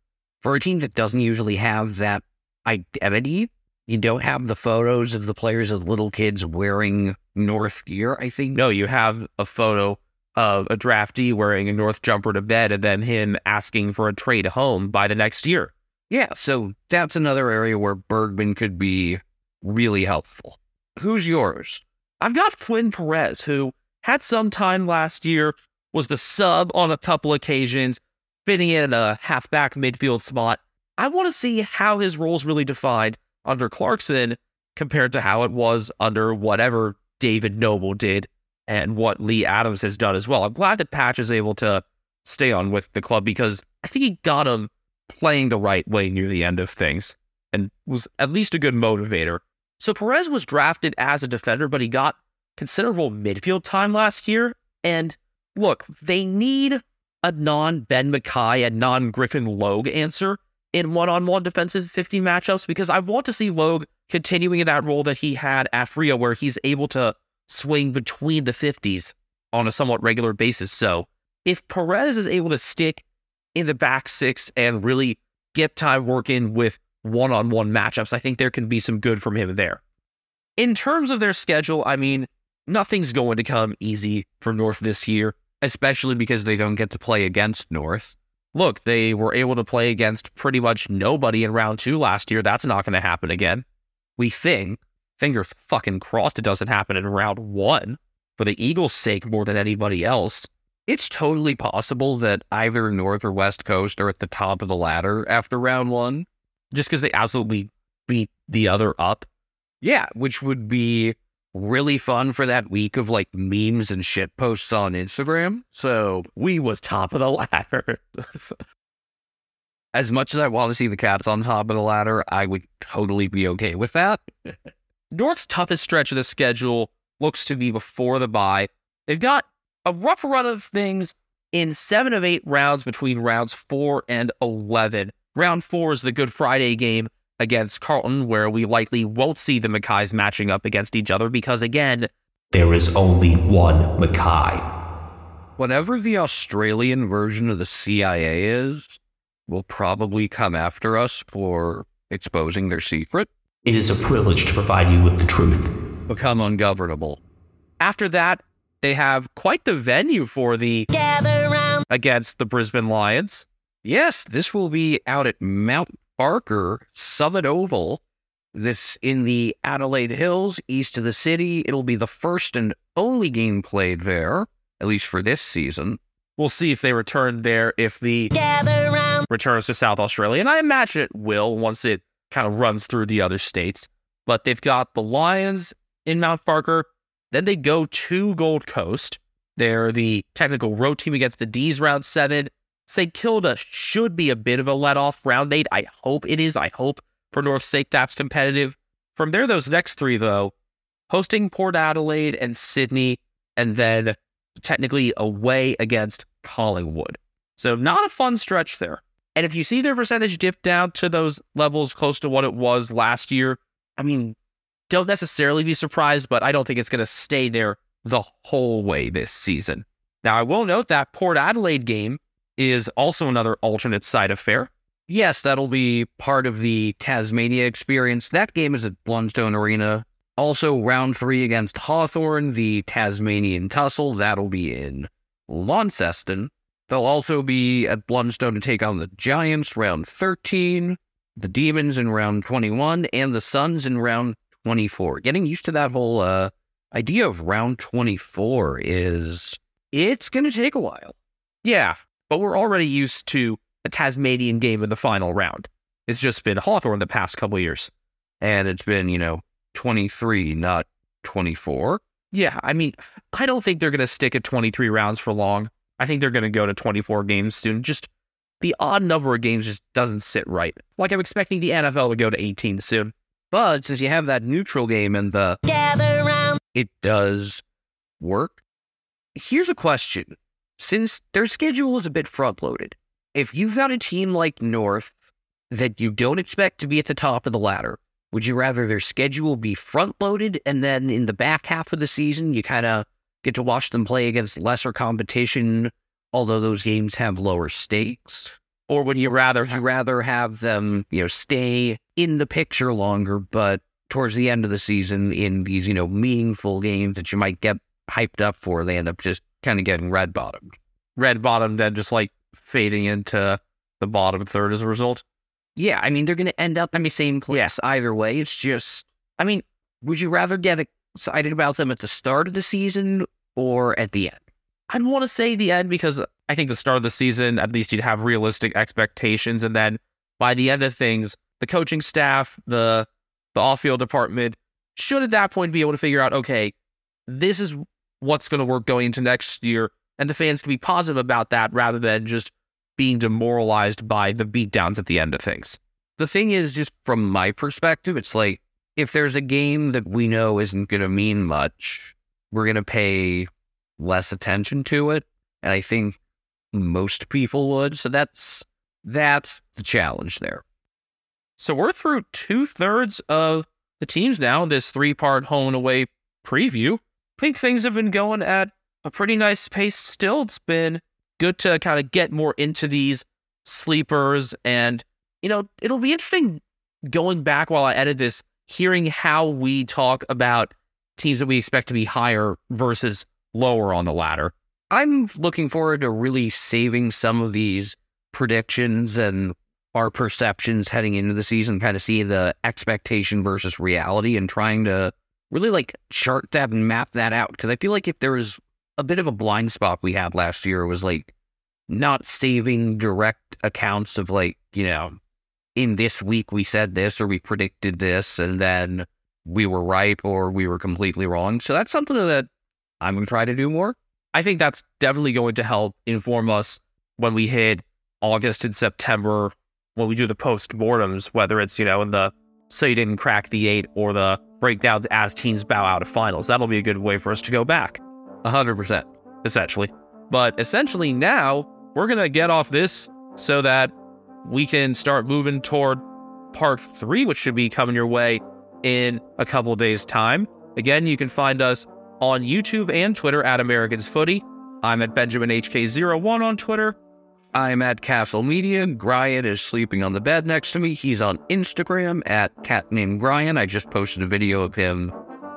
[SPEAKER 4] for a team that doesn't usually have that identity. You don't have the photos of the players as little kids wearing North gear, I think.
[SPEAKER 5] No, you have a photo of a draftee wearing a North jumper to bed and then him asking for a trade home by the next year.
[SPEAKER 4] Yeah, so that's another area where Bergman could be really helpful. Who's yours?
[SPEAKER 5] I've got Flynn Perez, who had some time last year, was the sub on a couple occasions, fitting in a halfback midfield spot. I want to see how his role's really defined under Clarkson compared to how it was under whatever David Noble did and what Leigh Adams has done as well. I'm glad that Patch is able to stay on with the club because I think he got him playing the right way near the end of things and was at least a good motivator. So Perez was drafted as a defender, but he got considerable midfield time last year. And look, they need a non Ben McKay and non Griffin Logue answer in one on one defensive 50 matchups because I want to see Logue continuing in that role that he had at Freo, where he's able to swing between the 50s on a somewhat regular basis. So if Perez is able to stick in the back six and really get time working with one on one matchups, I think there can be some good from him there. In terms of their schedule, I mean, nothing's going to come easy for North this year,
[SPEAKER 4] Especially because they don't get to play against North.
[SPEAKER 5] Look, they were able to play against pretty much nobody in round two last year. That's not going to happen again. We think, finger fucking crossed, it doesn't happen in round one for the Eagles' sake more than anybody else.
[SPEAKER 4] It's totally possible that either North or West Coast are at the top of the ladder after round one.
[SPEAKER 5] Just because they absolutely beat the other up.
[SPEAKER 4] Yeah, which would be really fun for that week of like memes and shit posts on Instagram. So,
[SPEAKER 5] We was top of the ladder.
[SPEAKER 4] as much as I want to see the Caps on top of the ladder, I would totally be okay with that.
[SPEAKER 5] North's toughest stretch of the schedule looks to be before the bye. They've got a rough run of things in seven of eight rounds between rounds four and 11. Round four is the Good Friday game against Carlton, where we likely won't see the McKays matching up against each other because, again,
[SPEAKER 1] There is only one McKay.
[SPEAKER 4] Whatever the Australian version of the CIA is, will probably come after us for exposing their secret,
[SPEAKER 1] It is a privilege to provide you with the truth.
[SPEAKER 4] become ungovernable.
[SPEAKER 5] after that, they have quite the venue for the against the Brisbane Lions.
[SPEAKER 4] Yes, this will be out at Mount Barker, Summit Oval. This in the Adelaide Hills, east of the city. It'll be the first and only game played there, at least for this season.
[SPEAKER 5] We'll see if they return there if the returns to South Australia. And I imagine it will once it kind of runs through the other states. But they've got the Lions in Mount Barker. Then they go to Gold Coast. They're the technical road team against the D's round seven. St. Kilda should be a bit of a let off round eight. I hope it is. I hope for North's sake that's competitive. From there, those next three, though, hosting Port Adelaide and Sydney, and then technically away against Collingwood. So, not a fun stretch there. And if you see their percentage dip down to those levels close to what it was last year, I mean, don't necessarily be surprised, but I don't think it's going to stay there the whole way this season. Now, I will note that Port Adelaide game is also another alternate side affair. Yes, that'll be part of the Tasmania experience. That game is at Blundstone Arena. Also, round three against Hawthorn, the Tasmanian tussle, that'll be in Launceston. They'll also be at Blundstone to take on the Giants round 13, the Demons in round 21, and the Suns in round 24. Getting used to that whole uh, idea of round 24 is it's going to take a while. Yeah, but we're already used to a Tasmanian game in the final round. It's just been Hawthorn the past couple years. And it's been, you know, 23, not 24. Yeah, I mean, I don't think they're going to stick at 23 rounds for long. I think they're going to go to 24 games soon. Just the odd number of games just doesn't sit right. Like I'm expecting the NFL to go to 18 soon. But since you have that neutral game and the gather round, it does work. Here's a question. Since their schedule is a bit front loaded, if you've got a team like North that you don't expect to be at the top of the ladder, would you rather their schedule be front loaded and then in the back half of the season you kind of get to watch them play against lesser competition, although those games have lower stakes? Or would you rather you rather have them, you know, stay in the picture longer, but towards the end of the season in these, you know, meaningful games that you might get hyped up for, they end up just kind of getting red bottomed. Red bottomed and just like fading into the bottom third as a result. Yeah, I mean they're going to end up in the same place yes. either way. It's just, I mean, would you rather get excited about them at the start of the season or at the end? I'd want to say the end because I think the start of the season, at least you'd have realistic expectations, and then by the end of things, the coaching staff, the the off field department should at that point be able to figure out, okay, this is what's going to work going into next year, and the fans can be positive about that rather than just being demoralized by the beatdowns at the end of things. The thing is, just from my perspective, it's like if there's a game that we know isn't going to mean much, we're going to pay less attention to it. And I think most people would. So that's that's the challenge there. So we're through two thirds of the teams now. This three part home and away preview. I think things have been going at a pretty nice pace still. It's been good to kind of get more into these sleepers. And, you know, it'll be interesting going back while I edit this, hearing how we talk about teams that we expect to be higher versus lower on the ladder. I'm looking forward to really saving some of these predictions and our perceptions heading into the season, kind of see the expectation versus reality and trying to really like chart that and map that out. Because I feel like if there was a bit of a blind spot we had last year was like not saving direct accounts of like, you know, in this week we said this or we predicted this and then we were right or we were completely wrong. So that's something that I'm going to try to do more. I think that's definitely going to help inform us when we hit August and September when we do the post-mortems, whether it's, you know, in the so you didn't crack the eight or the breakdowns as teams bow out of finals. That'll be a good way for us to go back. 100%, essentially. But essentially now, we're going to get off this so that we can start moving toward part three, which should be coming your way in a couple days' time. Again, you can find us on YouTube and Twitter at Americans Footy. I'm at Benjamin HK01 on Twitter. I'm at Castle Media. Brian is sleeping on the bed next to me. He's on Instagram at cat named Brian. I just posted a video of him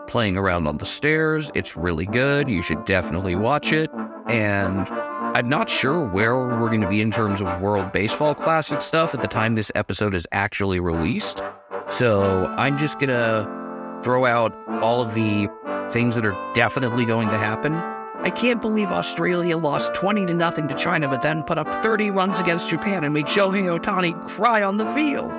[SPEAKER 5] playing around on the stairs. It's really good. You should definitely watch it. And I'm not sure where we're going to be in terms of World Baseball Classic stuff at the time this episode is actually released. So I'm just going to throw out all of the things that are definitely going to happen. I can't believe Australia lost 20 to nothing to China, but then put up 30 runs against Japan and made Shohei Ohtani cry on the field.